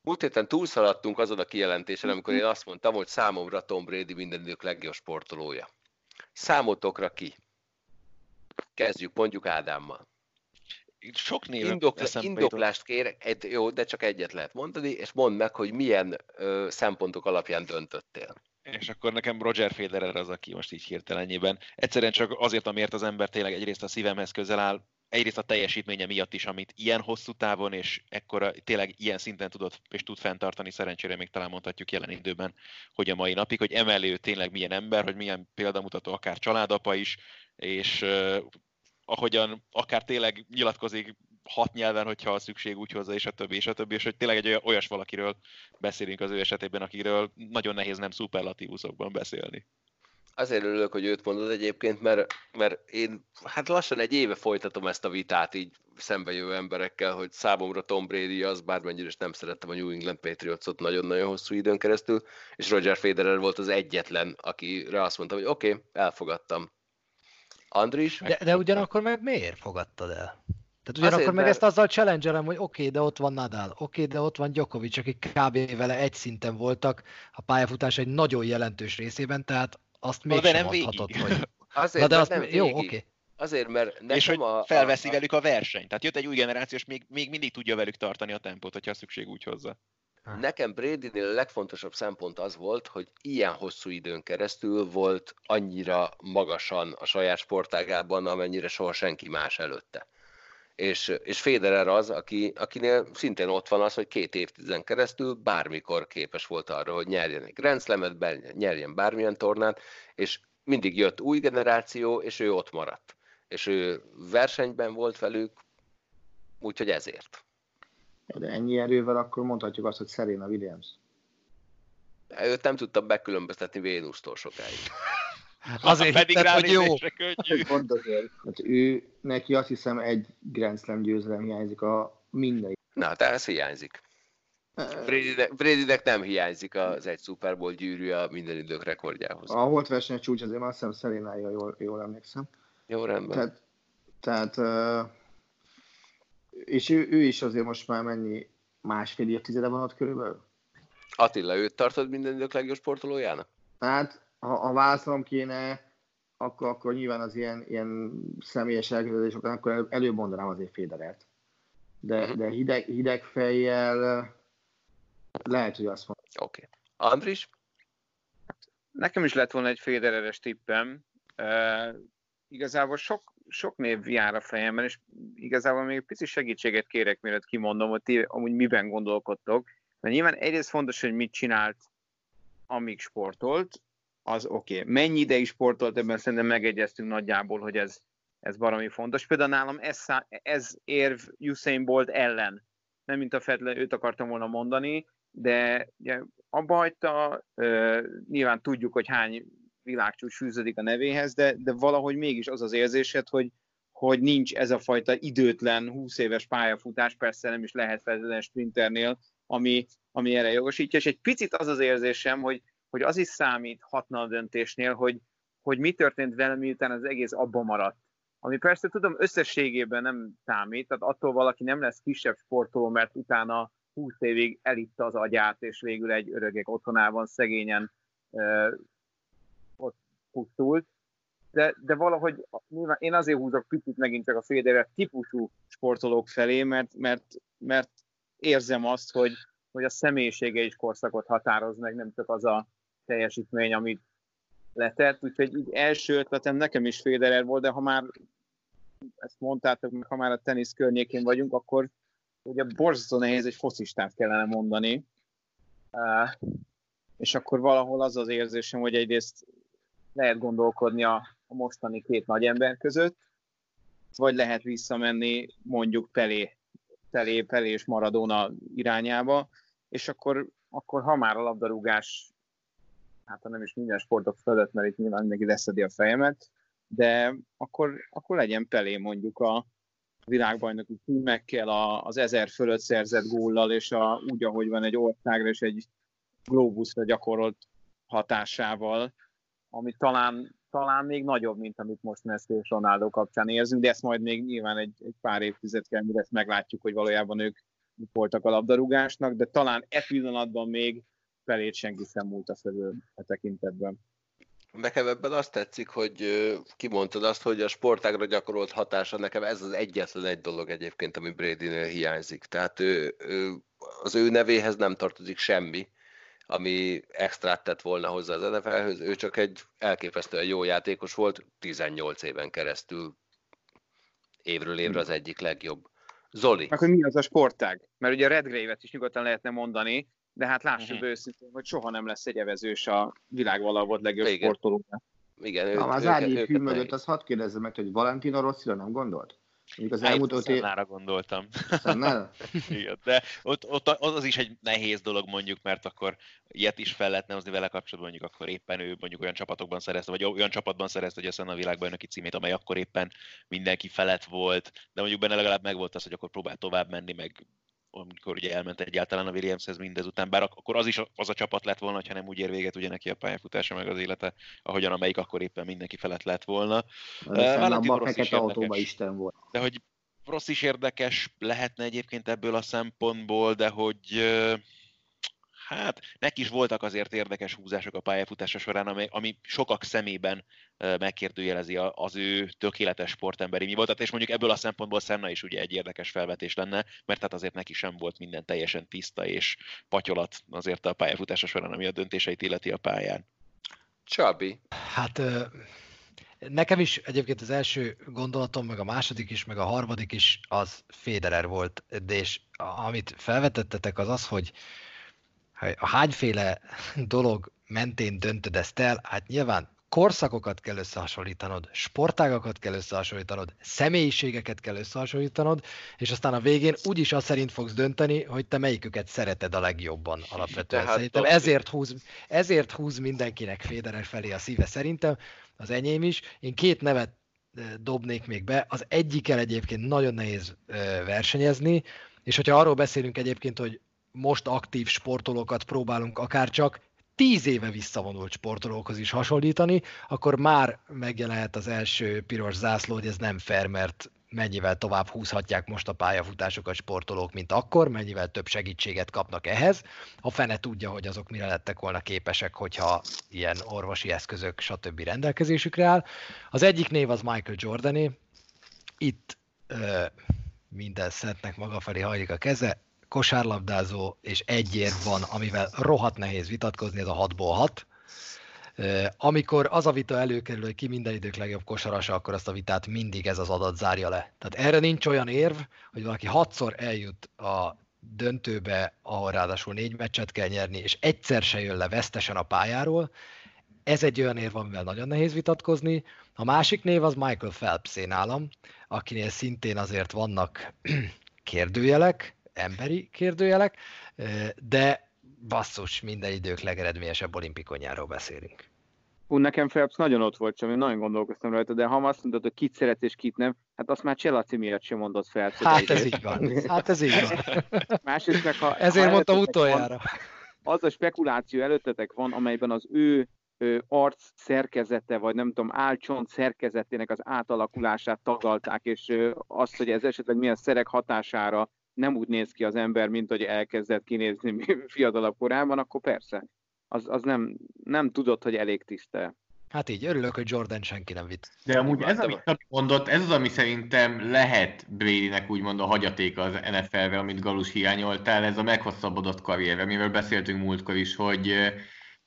Múlt héten túlszaladtunk azon a kijelentésen, amikor én azt mondtam, hogy számomra Tom Brady minden idők legjobb sportolója. Számotokra ki? Kezdjük mondjuk Ádámmal. Sok név Indokla, Indoklást kér, egy, jó, de csak egyet lehet mondani, és mondd meg, hogy milyen ö, szempontok alapján döntöttél. És akkor nekem Roger Federer az, aki most így hirtelenjében. Egyszerűen csak azért, amiért az ember tényleg egyrészt a szívemhez közel áll, egyrészt a teljesítménye miatt is, amit ilyen hosszú távon és ekkora, tényleg ilyen szinten tudott és tud fenntartani, szerencsére még talán mondhatjuk jelen időben, hogy a mai napig, hogy emellé ő tényleg milyen ember, hogy milyen példamutató, akár családapa is, és uh, ahogyan akár tényleg nyilatkozik hat nyelven, hogyha szükség úgy hozzá, és a többi, és a többi, és hogy tényleg egy olyas valakiről beszélünk az ő esetében, akiről nagyon nehéz nem szuperlatívuszokban beszélni. Azért örülök, hogy őt mondod egyébként, mert, mert én hát lassan egy éve folytatom ezt a vitát így jövő emberekkel, hogy számomra Tom Brady az, bármennyire is nem szerettem a New England Patriotsot nagyon-nagyon hosszú időn keresztül, és Roger Federer volt az egyetlen, akire azt mondtam, hogy oké, okay, elfogadtam. Andris? De, de ugyanakkor meg miért fogadtad el? Tehát ugyanakkor Azért, meg mert... ezt azzal challengerem, hogy oké, okay, de ott van Nadal, oké, okay, de ott van Djokovic, akik kb. vele egy szinten voltak a pályafutás egy nagyon jelentős részében, tehát azt még nem mondhatod, hogy... Azért, de azt... nem jó, oké. Okay. Azért, mert nekem és hogy a, felveszi a, a... velük a versenyt. Tehát jött egy új generáció, és még, még mindig tudja velük tartani a tempót, hogyha szükség úgy hozza. Nekem Brady-nél a legfontosabb szempont az volt, hogy ilyen hosszú időn keresztül volt annyira magasan a saját sportágában, amennyire soha senki más előtte. És, és Federer az, aki, akinél szintén ott van az, hogy két évtizeden keresztül bármikor képes volt arra, hogy nyerjen egy Grand Slam-et, nyerjen bármilyen tornát, és mindig jött új generáció, és ő ott maradt. És ő versenyben volt velük, Úgyhogy ezért. De ennyi erővel akkor mondhatjuk azt, hogy Serena Williams. Őt nem tudtam bekülönböztetni Vénusztól sokáig. Azért Pedig hitted, hogy jó. Pont azért. Hát ő, neki azt hiszem egy Grand Slam győzelem hiányzik a minden. Na, tehát ez hiányzik. Bradynek, nem hiányzik az egy Super Bowl gyűrű a minden idők rekordjához. A volt verseny csúcs azért azt hiszem Szerinája, jól, jól emlékszem. Jó, rendben. Tehát, tehát és ő, ő, is azért most már mennyi másfél évtizede van ott körülbelül? Attila, őt tartod minden idők legjobb sportolójának? Hát, ha, ha válaszolom kéne, akkor, akkor nyilván az ilyen, ilyen személyes elkövetések, akkor előbb mondanám azért Féderert. De, uh-huh. de hideg, hideg fejjel lehet, hogy azt mondom. Oké. Okay. Andris? Nekem is lett volna egy Federeres tippem. Uh, igazából sok, sok név jár a fejemben, és igazából még pici segítséget kérek, mielőtt kimondom, hogy ti amúgy miben gondolkodtok. Mert nyilván egyrészt fontos, hogy mit csinált, amíg sportolt, az oké. Okay. Mennyi ideig sportolt, ebben szerintem megegyeztünk nagyjából, hogy ez, ez valami fontos. Például nálam ez, ez érv Usain Bolt ellen. Nem mint a Fedle, őt akartam volna mondani, de ugye, abba hagyta, uh, nyilván tudjuk, hogy hány világcsúcs fűződik a nevéhez, de, de valahogy mégis az az érzésed, hogy, hogy nincs ez a fajta időtlen 20 éves pályafutás, persze nem is lehet feltétlenül sprinternél, ami, ami erre jogosítja, és egy picit az az érzésem, hogy, hogy az is számíthatna a döntésnél, hogy, hogy mi történt vele, miután az egész abba maradt. Ami persze tudom, összességében nem számít, tehát attól valaki nem lesz kisebb sportoló, mert utána 20 évig elitta az agyát, és végül egy öregek otthonában szegényen uh, ott pusztult. De, de valahogy nyilván én azért húzok picit megint csak a Federer típusú sportolók felé, mert, mert, mert érzem azt, hogy, hogy a személyisége is korszakot határoz meg, nem csak az a teljesítmény, amit letett, úgyhogy így első ötletem nekem is Federer volt, de ha már ezt mondtátok, ha már a tenisz környékén vagyunk, akkor ugye borzasztó nehéz egy focistát kellene mondani, és akkor valahol az az érzésem, hogy egyrészt lehet gondolkodni a, a mostani két nagy ember között, vagy lehet visszamenni mondjuk Pelé, Pelé, Pelé és Maradona irányába, és akkor, akkor ha már a labdarúgás, hát nem is minden sportok fölött, mert itt nyilván mindenki leszedi a fejemet, de akkor, akkor legyen Pelé mondjuk a, világbajnoki címekkel, az ezer fölött szerzett góllal, és a, úgy, ahogy van egy országra és egy globusra gyakorolt hatásával, ami talán, talán még nagyobb, mint amit most Messi és Ronaldo kapcsán érzünk, de ezt majd még nyilván egy, egy pár évtized kell, mire ezt meglátjuk, hogy valójában ők voltak a labdarúgásnak, de talán e pillanatban még felét senki sem múlt a fölül a tekintetben. Nekem ebben azt tetszik, hogy kimondtad azt, hogy a sportágra gyakorolt hatása, nekem ez az egyetlen egy dolog egyébként, ami Brady-nél hiányzik. Tehát ő, ő, az ő nevéhez nem tartozik semmi, ami extrát tett volna hozzá az NFL-höz. Ő csak egy elképesztően jó játékos volt, 18 éven keresztül évről évre az egyik legjobb. Zoli. Akkor mi az a sportág? Mert ugye a Redgrave-et is nyugodtan lehetne mondani, de hát lássuk uh-huh. őszintén, hogy soha nem lesz egy evezős a világ valahol legjobb Igen. sportolója. Igen, ő, az ágyi hű mögött, az hadd kérdezzem meg, hogy Valentino Rosszira nem gondolt? Mondjuk az elmúlt öt év... gondoltam. Igen, de ott, ott, az is egy nehéz dolog mondjuk, mert akkor ilyet is fel lehetne hozni vele kapcsolatban, mondjuk akkor éppen ő mondjuk olyan csapatokban szerezte, vagy olyan csapatban szerezte, hogy aztán a világbajnoki címét, amely akkor éppen mindenki felett volt, de mondjuk benne legalább megvolt az, hogy akkor próbál tovább menni, meg amikor ugye elment egyáltalán a Williamshez mindezután, bár akkor az is az a csapat lett volna, ha nem úgy ér véget ugye neki a pályafutása meg az élete, ahogyan amelyik akkor éppen mindenki felett lett volna. A fekete autóba Isten volt. De hogy rossz is érdekes lehetne egyébként ebből a szempontból, de hogy hát neki is voltak azért érdekes húzások a pályafutása során, ami, ami sokak szemében megkérdőjelezi az ő tökéletes sportemberi mi volt. És mondjuk ebből a szempontból Senna is ugye egy érdekes felvetés lenne, mert hát azért neki sem volt minden teljesen tiszta és patyolat azért a pályafutása során, ami a döntéseit illeti a pályán. Csabi. Hát nekem is egyébként az első gondolatom, meg a második is, meg a harmadik is az Federer volt, de és amit felvetettetek az az, hogy a hányféle dolog mentén döntöd ezt el, hát nyilván korszakokat kell összehasonlítanod, sportágakat kell összehasonlítanod, személyiségeket kell összehasonlítanod, és aztán a végén úgyis azt szerint fogsz dönteni, hogy te melyiküket szereted a legjobban alapvetően. Tehát szerintem ezért húz, ezért húz mindenkinek Federer felé a szíve szerintem, az enyém is. Én két nevet dobnék még be. Az egyikkel egyébként nagyon nehéz versenyezni, és hogyha arról beszélünk egyébként, hogy most aktív sportolókat próbálunk akár csak tíz éve visszavonult sportolókhoz is hasonlítani, akkor már megjelenhet az első piros zászló, hogy ez nem fair, mert mennyivel tovább húzhatják most a pályafutásokat sportolók, mint akkor, mennyivel több segítséget kapnak ehhez. A fene tudja, hogy azok mire lettek volna képesek, hogyha ilyen orvosi eszközök, stb. rendelkezésükre áll. Az egyik név az Michael Jordané. Itt ö, minden szentnek maga felé hajlik a keze, kosárlabdázó, és egy érv van, amivel rohadt nehéz vitatkozni, ez a 6-ból 6. Amikor az a vita előkerül, hogy ki minden idők legjobb kosarasa, akkor azt a vitát mindig ez az adat zárja le. Tehát erre nincs olyan érv, hogy valaki hatszor eljut a döntőbe, ahol ráadásul négy meccset kell nyerni, és egyszer se jön le vesztesen a pályáról. Ez egy olyan érv, amivel nagyon nehéz vitatkozni. A másik név az Michael Phelps én nálam, akinél szintén azért vannak kérdőjelek, emberi kérdőjelek, de basszus, minden idők legeredményesebb olimpikonjáról beszélünk. Hú, nekem Phelps nagyon ott volt, én nagyon gondolkoztam rajta, de ha azt mondod, hogy kit szeret és kit nem, hát azt már Cselaci miatt sem mondott Phelps. Hát ez így van. Hát ez így van. Másrészt meg, ha, Ezért ha mondtam utoljára. Van, az a spekuláció előttetek van, amelyben az ő arc szerkezete, vagy nem tudom, álcsont szerkezetének az átalakulását tagalták, és azt, hogy ez esetleg milyen szerek hatására nem úgy néz ki az ember, mint hogy elkezdett kinézni fiatalabb korában, akkor persze, az, az nem, nem tudod, hogy elég tiszta. Hát így, örülök, hogy Jordan senki nem vitt. De amúgy ez, amit mondott, ez az, ami szerintem lehet Bradynek úgymond a hagyatéka az NFL-vel, amit Galus hiányoltál, ez a meghosszabbodott karrier, amiről beszéltünk múltkor is, hogy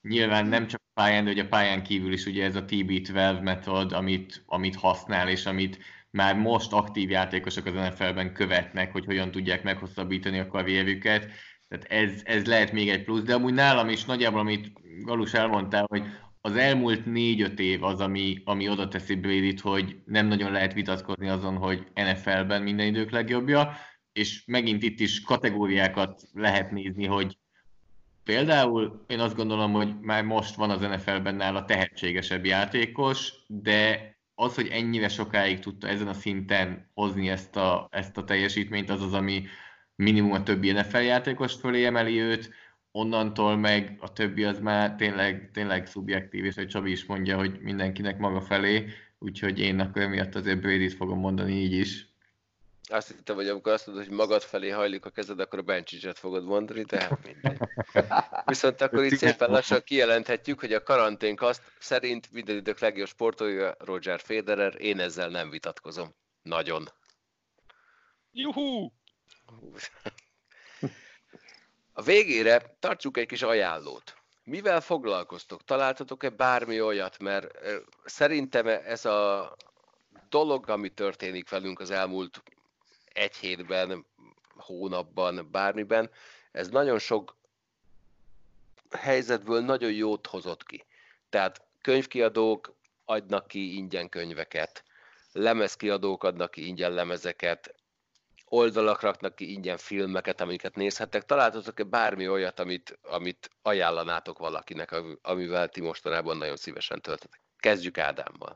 nyilván nem csak pályán, de hogy a pályán kívül is ugye ez a TB12 metod, amit, amit használ, és amit már most aktív játékosok az NFL-ben követnek, hogy hogyan tudják meghosszabbítani a karrierüket. Tehát ez, ez lehet még egy plusz, de amúgy nálam is nagyjából, amit Galus elmondtál, hogy az elmúlt négy-öt év az, ami, ami oda teszi brady hogy nem nagyon lehet vitatkozni azon, hogy NFL-ben minden idők legjobbja, és megint itt is kategóriákat lehet nézni, hogy például én azt gondolom, hogy már most van az NFL-ben nála tehetségesebb játékos, de az, hogy ennyire sokáig tudta ezen a szinten hozni ezt a, ezt a teljesítményt, az az, ami minimum a többi NFL játékos fölé emeli őt, onnantól meg a többi az már tényleg, tényleg szubjektív, és hogy Csabi is mondja, hogy mindenkinek maga felé, úgyhogy én akkor emiatt azért brady fogom mondani így is. Azt hittem, hogy amikor azt mondod, hogy magad felé hajlik a kezed, akkor a Bencsicset fogod mondani, de hát mindegy. Viszont akkor itt szépen lassan kijelenthetjük, hogy a karanténk azt szerint minden idők legjobb sportolója Roger Federer, én ezzel nem vitatkozom. Nagyon. Juhú! A végére tartsuk egy kis ajánlót. Mivel foglalkoztok? Találtatok-e bármi olyat? Mert szerintem ez a dolog, ami történik velünk az elmúlt egy hétben, hónapban, bármiben, ez nagyon sok helyzetből nagyon jót hozott ki. Tehát könyvkiadók adnak ki ingyen könyveket, lemezkiadók adnak ki ingyen lemezeket, oldalak raknak ki ingyen filmeket, amiket nézhettek. Találtatok-e bármi olyat, amit, amit ajánlanátok valakinek, amivel ti mostanában nagyon szívesen töltetek? Kezdjük Ádámmal.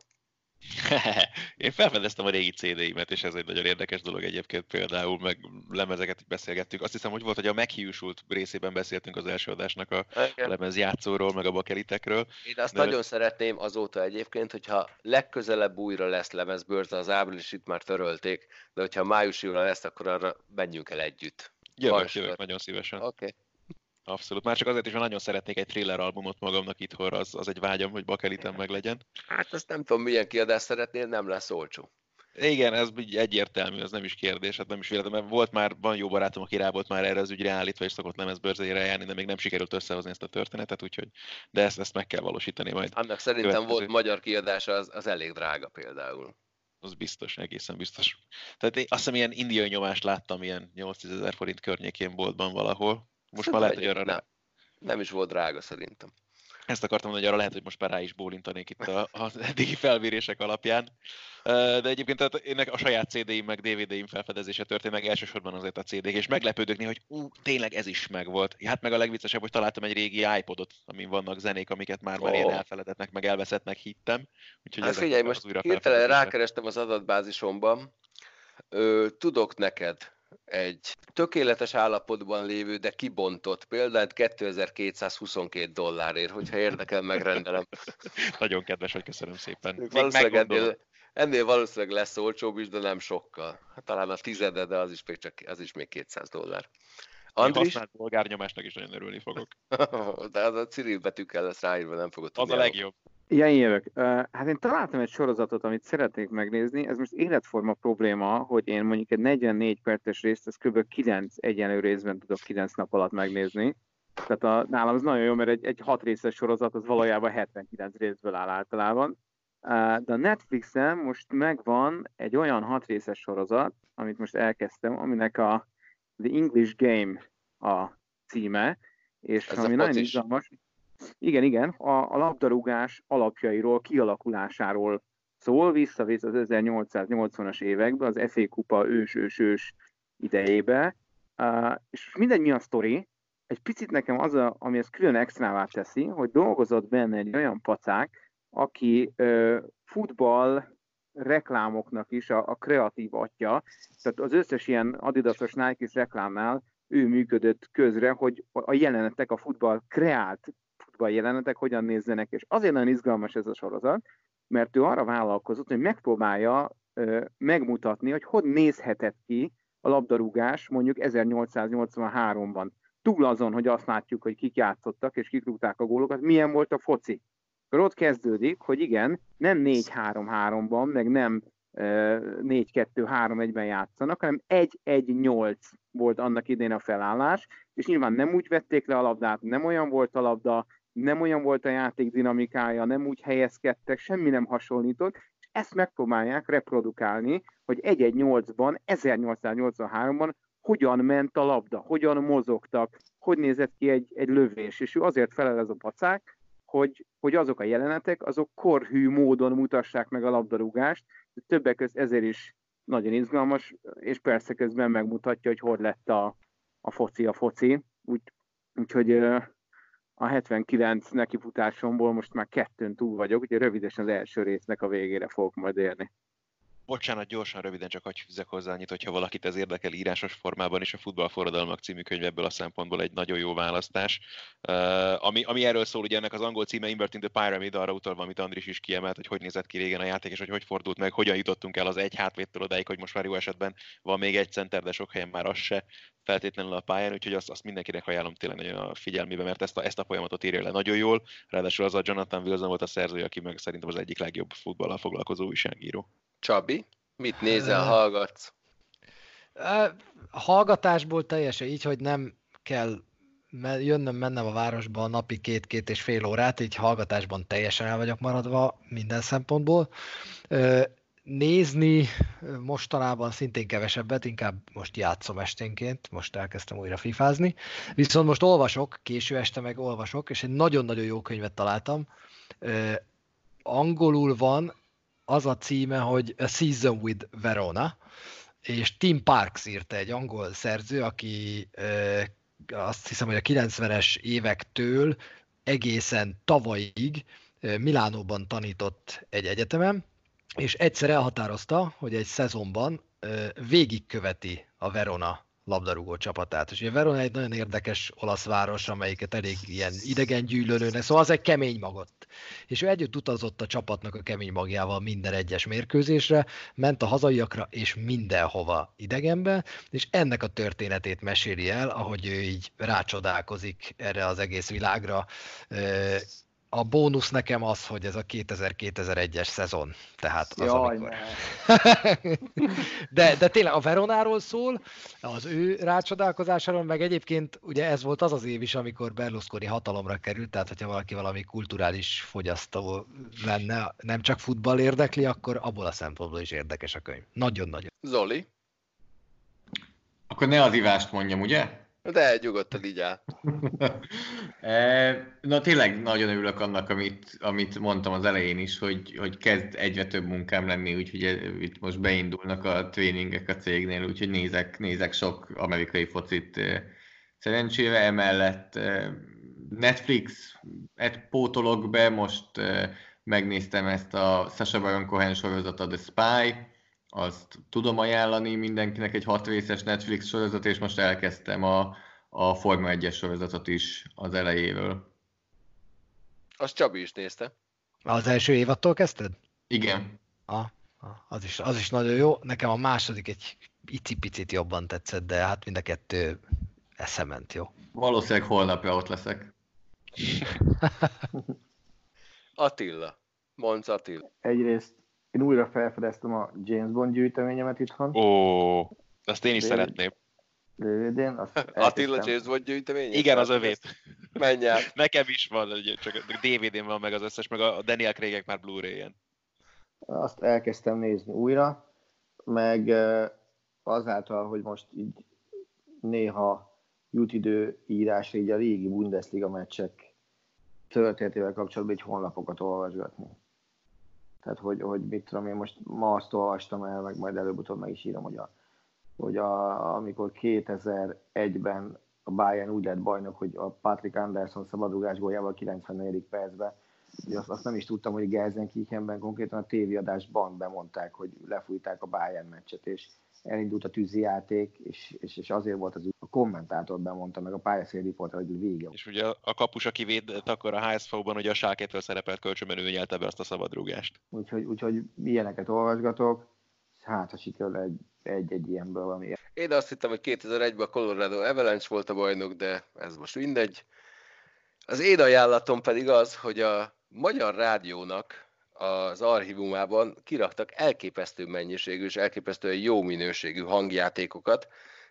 Én felfedeztem a régi CD-imet, és ez egy nagyon érdekes dolog egyébként például, meg lemezeket beszélgettünk. Azt hiszem, hogy volt, hogy a meghiúsult részében beszéltünk az első adásnak a lemez játszóról, meg a bakelitekről. Én azt de... nagyon szeretném azóta egyébként, hogyha legközelebb újra lesz lemezbőrze, az áprilisit már törölték, de hogyha májusra lesz, akkor arra menjünk el együtt. Jövök, jövök nagyon szívesen. Oké. Okay. Abszolút. Már csak azért is, hogy nagyon szeretnék egy thriller albumot magamnak itthonra, az, az egy vágyam, hogy bakelitem meg legyen. Hát azt nem tudom, milyen kiadást szeretnél, nem lesz olcsó. Igen, ez egyértelmű, ez nem is kérdés, hát nem is véletlen, mert volt már, van jó barátom, aki rá volt már erre az ügyre állítva, és szokott lemezbőrzére járni, de még nem sikerült összehozni ezt a történetet, úgyhogy, de ezt, ezt meg kell valósítani majd. Annak szerintem következő. volt magyar kiadása, az, az elég drága például. Az biztos, egészen biztos. Tehát én azt hiszem, ilyen indiai nyomást láttam ilyen 8 ezer forint környékén boltban valahol, most már lehet, hogy arra nem. nem is volt drága szerintem. Ezt akartam mondani, hogy arra lehet, hogy most már rá is bólintanék itt az eddigi felvérések alapján. De egyébként tehát ennek a saját CD-im meg DVD-im felfedezése történt meg elsősorban azért a CD-k, és meglepődök hogy ú, tényleg ez is megvolt. Hát meg a legviccesebb, hogy találtam egy régi iPodot, amin vannak zenék, amiket már, oh. már én elfeledetnek, meg elveszettnek hittem. Úgyhogy hát figyelj, most hirtelen rákerestem az adatbázisomban, Ö, tudok neked egy tökéletes állapotban lévő, de kibontott példát 2222 dollárért, hogyha érdekel, megrendelem. Nagyon kedves, hogy köszönöm szépen. Valószínűleg ennél, ennél valószínűleg lesz olcsóbb is, de nem sokkal. Hát talán a tizede, de az is még, csak, az is még 200 dollár. Andris? Én használt bolgárnyomásnak is nagyon örülni fogok. de az a Cyril betűkkel lesz ráírva, nem fogod tudni. Az a legjobb. Ja, én jövök. Hát én találtam egy sorozatot, amit szeretnék megnézni. Ez most életforma probléma, hogy én mondjuk egy 44 perces részt, ez kb. 9 egyenlő részben tudok 9 nap alatt megnézni. Tehát a, nálam ez nagyon jó, mert egy, egy 6 részes sorozat az valójában 79 részből áll általában. De a Netflixen most megvan egy olyan 6 részes sorozat, amit most elkezdtem, aminek a The English Game a címe, és ez ami nagyon izgalmas. Igen, igen, a, a labdarúgás alapjairól, kialakulásáról szól, visszavész az 1880-as évekbe, az FA kupa ős-ős-ős idejébe, uh, és mindegy mi a sztori, egy picit nekem az, a, ami ezt külön extrává teszi, hogy dolgozott benne egy olyan pacák, aki uh, futball reklámoknak is a, a kreatív atya, tehát az összes ilyen adidasos Nike-s reklámnál ő működött közre, hogy a jelenetek, a futball kreált futball jelenetek hogyan nézzenek, és azért nagyon izgalmas ez a sorozat, mert ő arra vállalkozott, hogy megpróbálja ö, megmutatni, hogy hogy nézhetett ki a labdarúgás mondjuk 1883-ban. Túl azon, hogy azt látjuk, hogy kik játszottak és kik rúgták a gólokat, milyen volt a foci. Akkor ott kezdődik, hogy igen, nem 4-3-3-ban, meg nem 4-2-3-1-ben játszanak, hanem 1-1-8 volt annak idén a felállás, és nyilván nem úgy vették le a labdát, nem olyan volt a labda, nem olyan volt a játék dinamikája, nem úgy helyezkedtek, semmi nem hasonlított, és ezt megpróbálják reprodukálni, hogy 1-1-8-ban, 1883-ban hogyan ment a labda, hogyan mozogtak, hogy nézett ki egy, egy lövés, és ő azért felel ez a pacák, hogy, hogy azok a jelenetek, azok korhű módon mutassák meg a labdarúgást, többek között ezért is nagyon izgalmas, és persze közben megmutatja, hogy hogy lett a, a foci a foci, úgy, úgyhogy a 79 nekifutásomból most már kettőn túl vagyok, úgyhogy rövidesen az első résznek a végére fogok majd érni. Bocsánat, gyorsan, röviden csak hagyj fűzek hozzá annyit, hogyha valakit ez érdekel írásos formában is, a Futballforradalmak című könyv ebből a szempontból egy nagyon jó választás. Uh, ami, ami erről szól, ugye ennek az angol címe Inverting the Pyramid, arra utalva, amit Andris is kiemelt, hogy hogy nézett ki régen a játék, és hogy hogy fordult meg, hogyan jutottunk el az egy hátvédtől odáig, hogy most már jó esetben van még egy center, de sok helyen már az se feltétlenül a pályán, úgyhogy azt, azt mindenkinek ajánlom tényleg nagyon a figyelmébe, mert ezt a, ezt a folyamatot írja le nagyon jól. Ráadásul az a Jonathan Wilson volt a szerzője, aki meg szerintem az egyik legjobb futballal foglalkozó újságíró. Csabi, mit nézel, hallgatsz? Hallgatásból teljesen így, hogy nem kell jönnöm, mennem a városba a napi két-két és fél órát, így hallgatásban teljesen el vagyok maradva minden szempontból nézni mostanában szintén kevesebbet, inkább most játszom esténként, most elkezdtem újra fifázni, viszont most olvasok, késő este meg olvasok, és egy nagyon-nagyon jó könyvet találtam. angolul van, az a címe, hogy A Season with Verona, és Tim Parks írta egy angol szerző, aki azt hiszem, hogy a 90-es évektől egészen tavalyig Milánóban tanított egy egyetemen, és egyszer elhatározta, hogy egy szezonban végigköveti a Verona labdarúgó csapatát. És ugye Verona egy nagyon érdekes olasz város, amelyiket elég ilyen idegen gyűlölőnek, szóval az egy kemény magot. És ő együtt utazott a csapatnak a kemény magjával minden egyes mérkőzésre, ment a hazaiakra és mindenhova idegenbe, és ennek a történetét meséli el, ahogy ő így rácsodálkozik erre az egész világra, a bónusz nekem az, hogy ez a 2000-2001-es szezon. Tehát az, Jaj, amikor... de, de tényleg a Veronáról szól, az ő rácsodálkozásáról, meg egyébként ugye ez volt az az év is, amikor Berlusconi hatalomra került, tehát hogyha valaki valami kulturális fogyasztó lenne, nem csak futball érdekli, akkor abból a szempontból is érdekes a könyv. Nagyon-nagyon. Zoli? Akkor ne az ivást mondjam, ugye? De nyugodtan így áll. E, na tényleg nagyon örülök annak, amit, amit mondtam az elején is, hogy, hogy kezd egyre több munkám lenni, úgyhogy itt most beindulnak a tréningek a cégnél, úgyhogy nézek, nézek sok amerikai focit e, szerencsére, emellett Netflix et pótolok be, most megnéztem ezt a Sasha Baron Cohen sorozatot, The Spy, azt tudom ajánlani mindenkinek egy hat részes Netflix sorozat, és most elkezdtem a, a Forma 1-es sorozatot is az elejéről. Azt Csabi is nézte. Az első évattól kezdted? Igen. Ah, az, is, az is nagyon jó. Nekem a második egy icipicit jobban tetszett, de hát mind a kettő eszement jó. Valószínűleg holnapja ott leszek. Attila. Monc Attila. Egyrészt én újra felfedeztem a James Bond gyűjteményemet itthon. Ó, azt én is David, szeretném. Rövidén. Azt Attila James Bond gyűjtemény? Igen, az övét. Menj el. Nekem is van, csak a DVD-n van meg az összes, meg a Daniel Craig már Blu-ray-en. Azt elkezdtem nézni újra, meg azáltal, hogy most így néha jut idő írásra így a régi Bundesliga meccsek történetével kapcsolatban egy honlapokat olvasgatni. Tehát, hogy, hogy mit tudom én, most ma azt olvastam el, meg majd előbb-utóbb meg is írom, hogy, a, hogy a, amikor 2001-ben a Bayern úgy lett bajnok, hogy a Patrick Anderson szabadrugás góljával 94. percben, azt, azt nem is tudtam, hogy Gelsenkirchenben konkrétan a tévéadásban bemondták, hogy lefújták a Bayern meccset, és elindult a tűzijáték, és, és, és azért volt az a kommentátor bemondta, meg a pályaszél riporter, hogy vége. És ugye a kapus, aki védett akkor a HSV-ban, hogy a Sákétől szerepelt kölcsönben, ő nyelte be azt a szabadrúgást. Úgyhogy, úgyhogy ilyeneket olvasgatok, hát ha sikerül egy, egy-egy ilyenből valami. Én azt hittem, hogy 2001-ben a Colorado Avalanche volt a bajnok, de ez most mindegy. Az én ajánlatom pedig az, hogy a Magyar Rádiónak az archívumában kiraktak elképesztő mennyiségű és elképesztően jó minőségű hangjátékokat,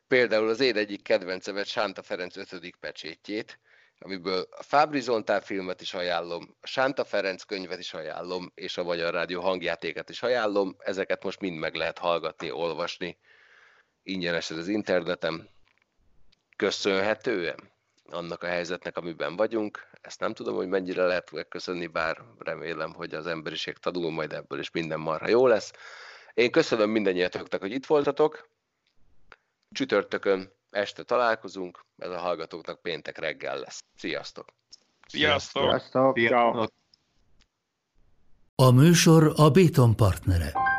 például az én egyik kedvencemet Sánta Ferenc 5. pecsétjét, amiből a Fábri Zontán filmet is ajánlom, a Sánta Ferenc könyvet is ajánlom, és a Magyar Rádió hangjátéket is ajánlom. Ezeket most mind meg lehet hallgatni, olvasni ingyenesen az interneten. Köszönhetően annak a helyzetnek, amiben vagyunk. Ezt nem tudom, hogy mennyire lehet megköszönni, bár remélem, hogy az emberiség tanul majd ebből, és minden marha jó lesz. Én köszönöm mindennyiatoknak, hogy itt voltatok. Csütörtökön este találkozunk, ez a hallgatóknak péntek reggel lesz. Sziasztok! Sziasztok! Sziasztok! Sziasztok. A műsor a Béton partnere.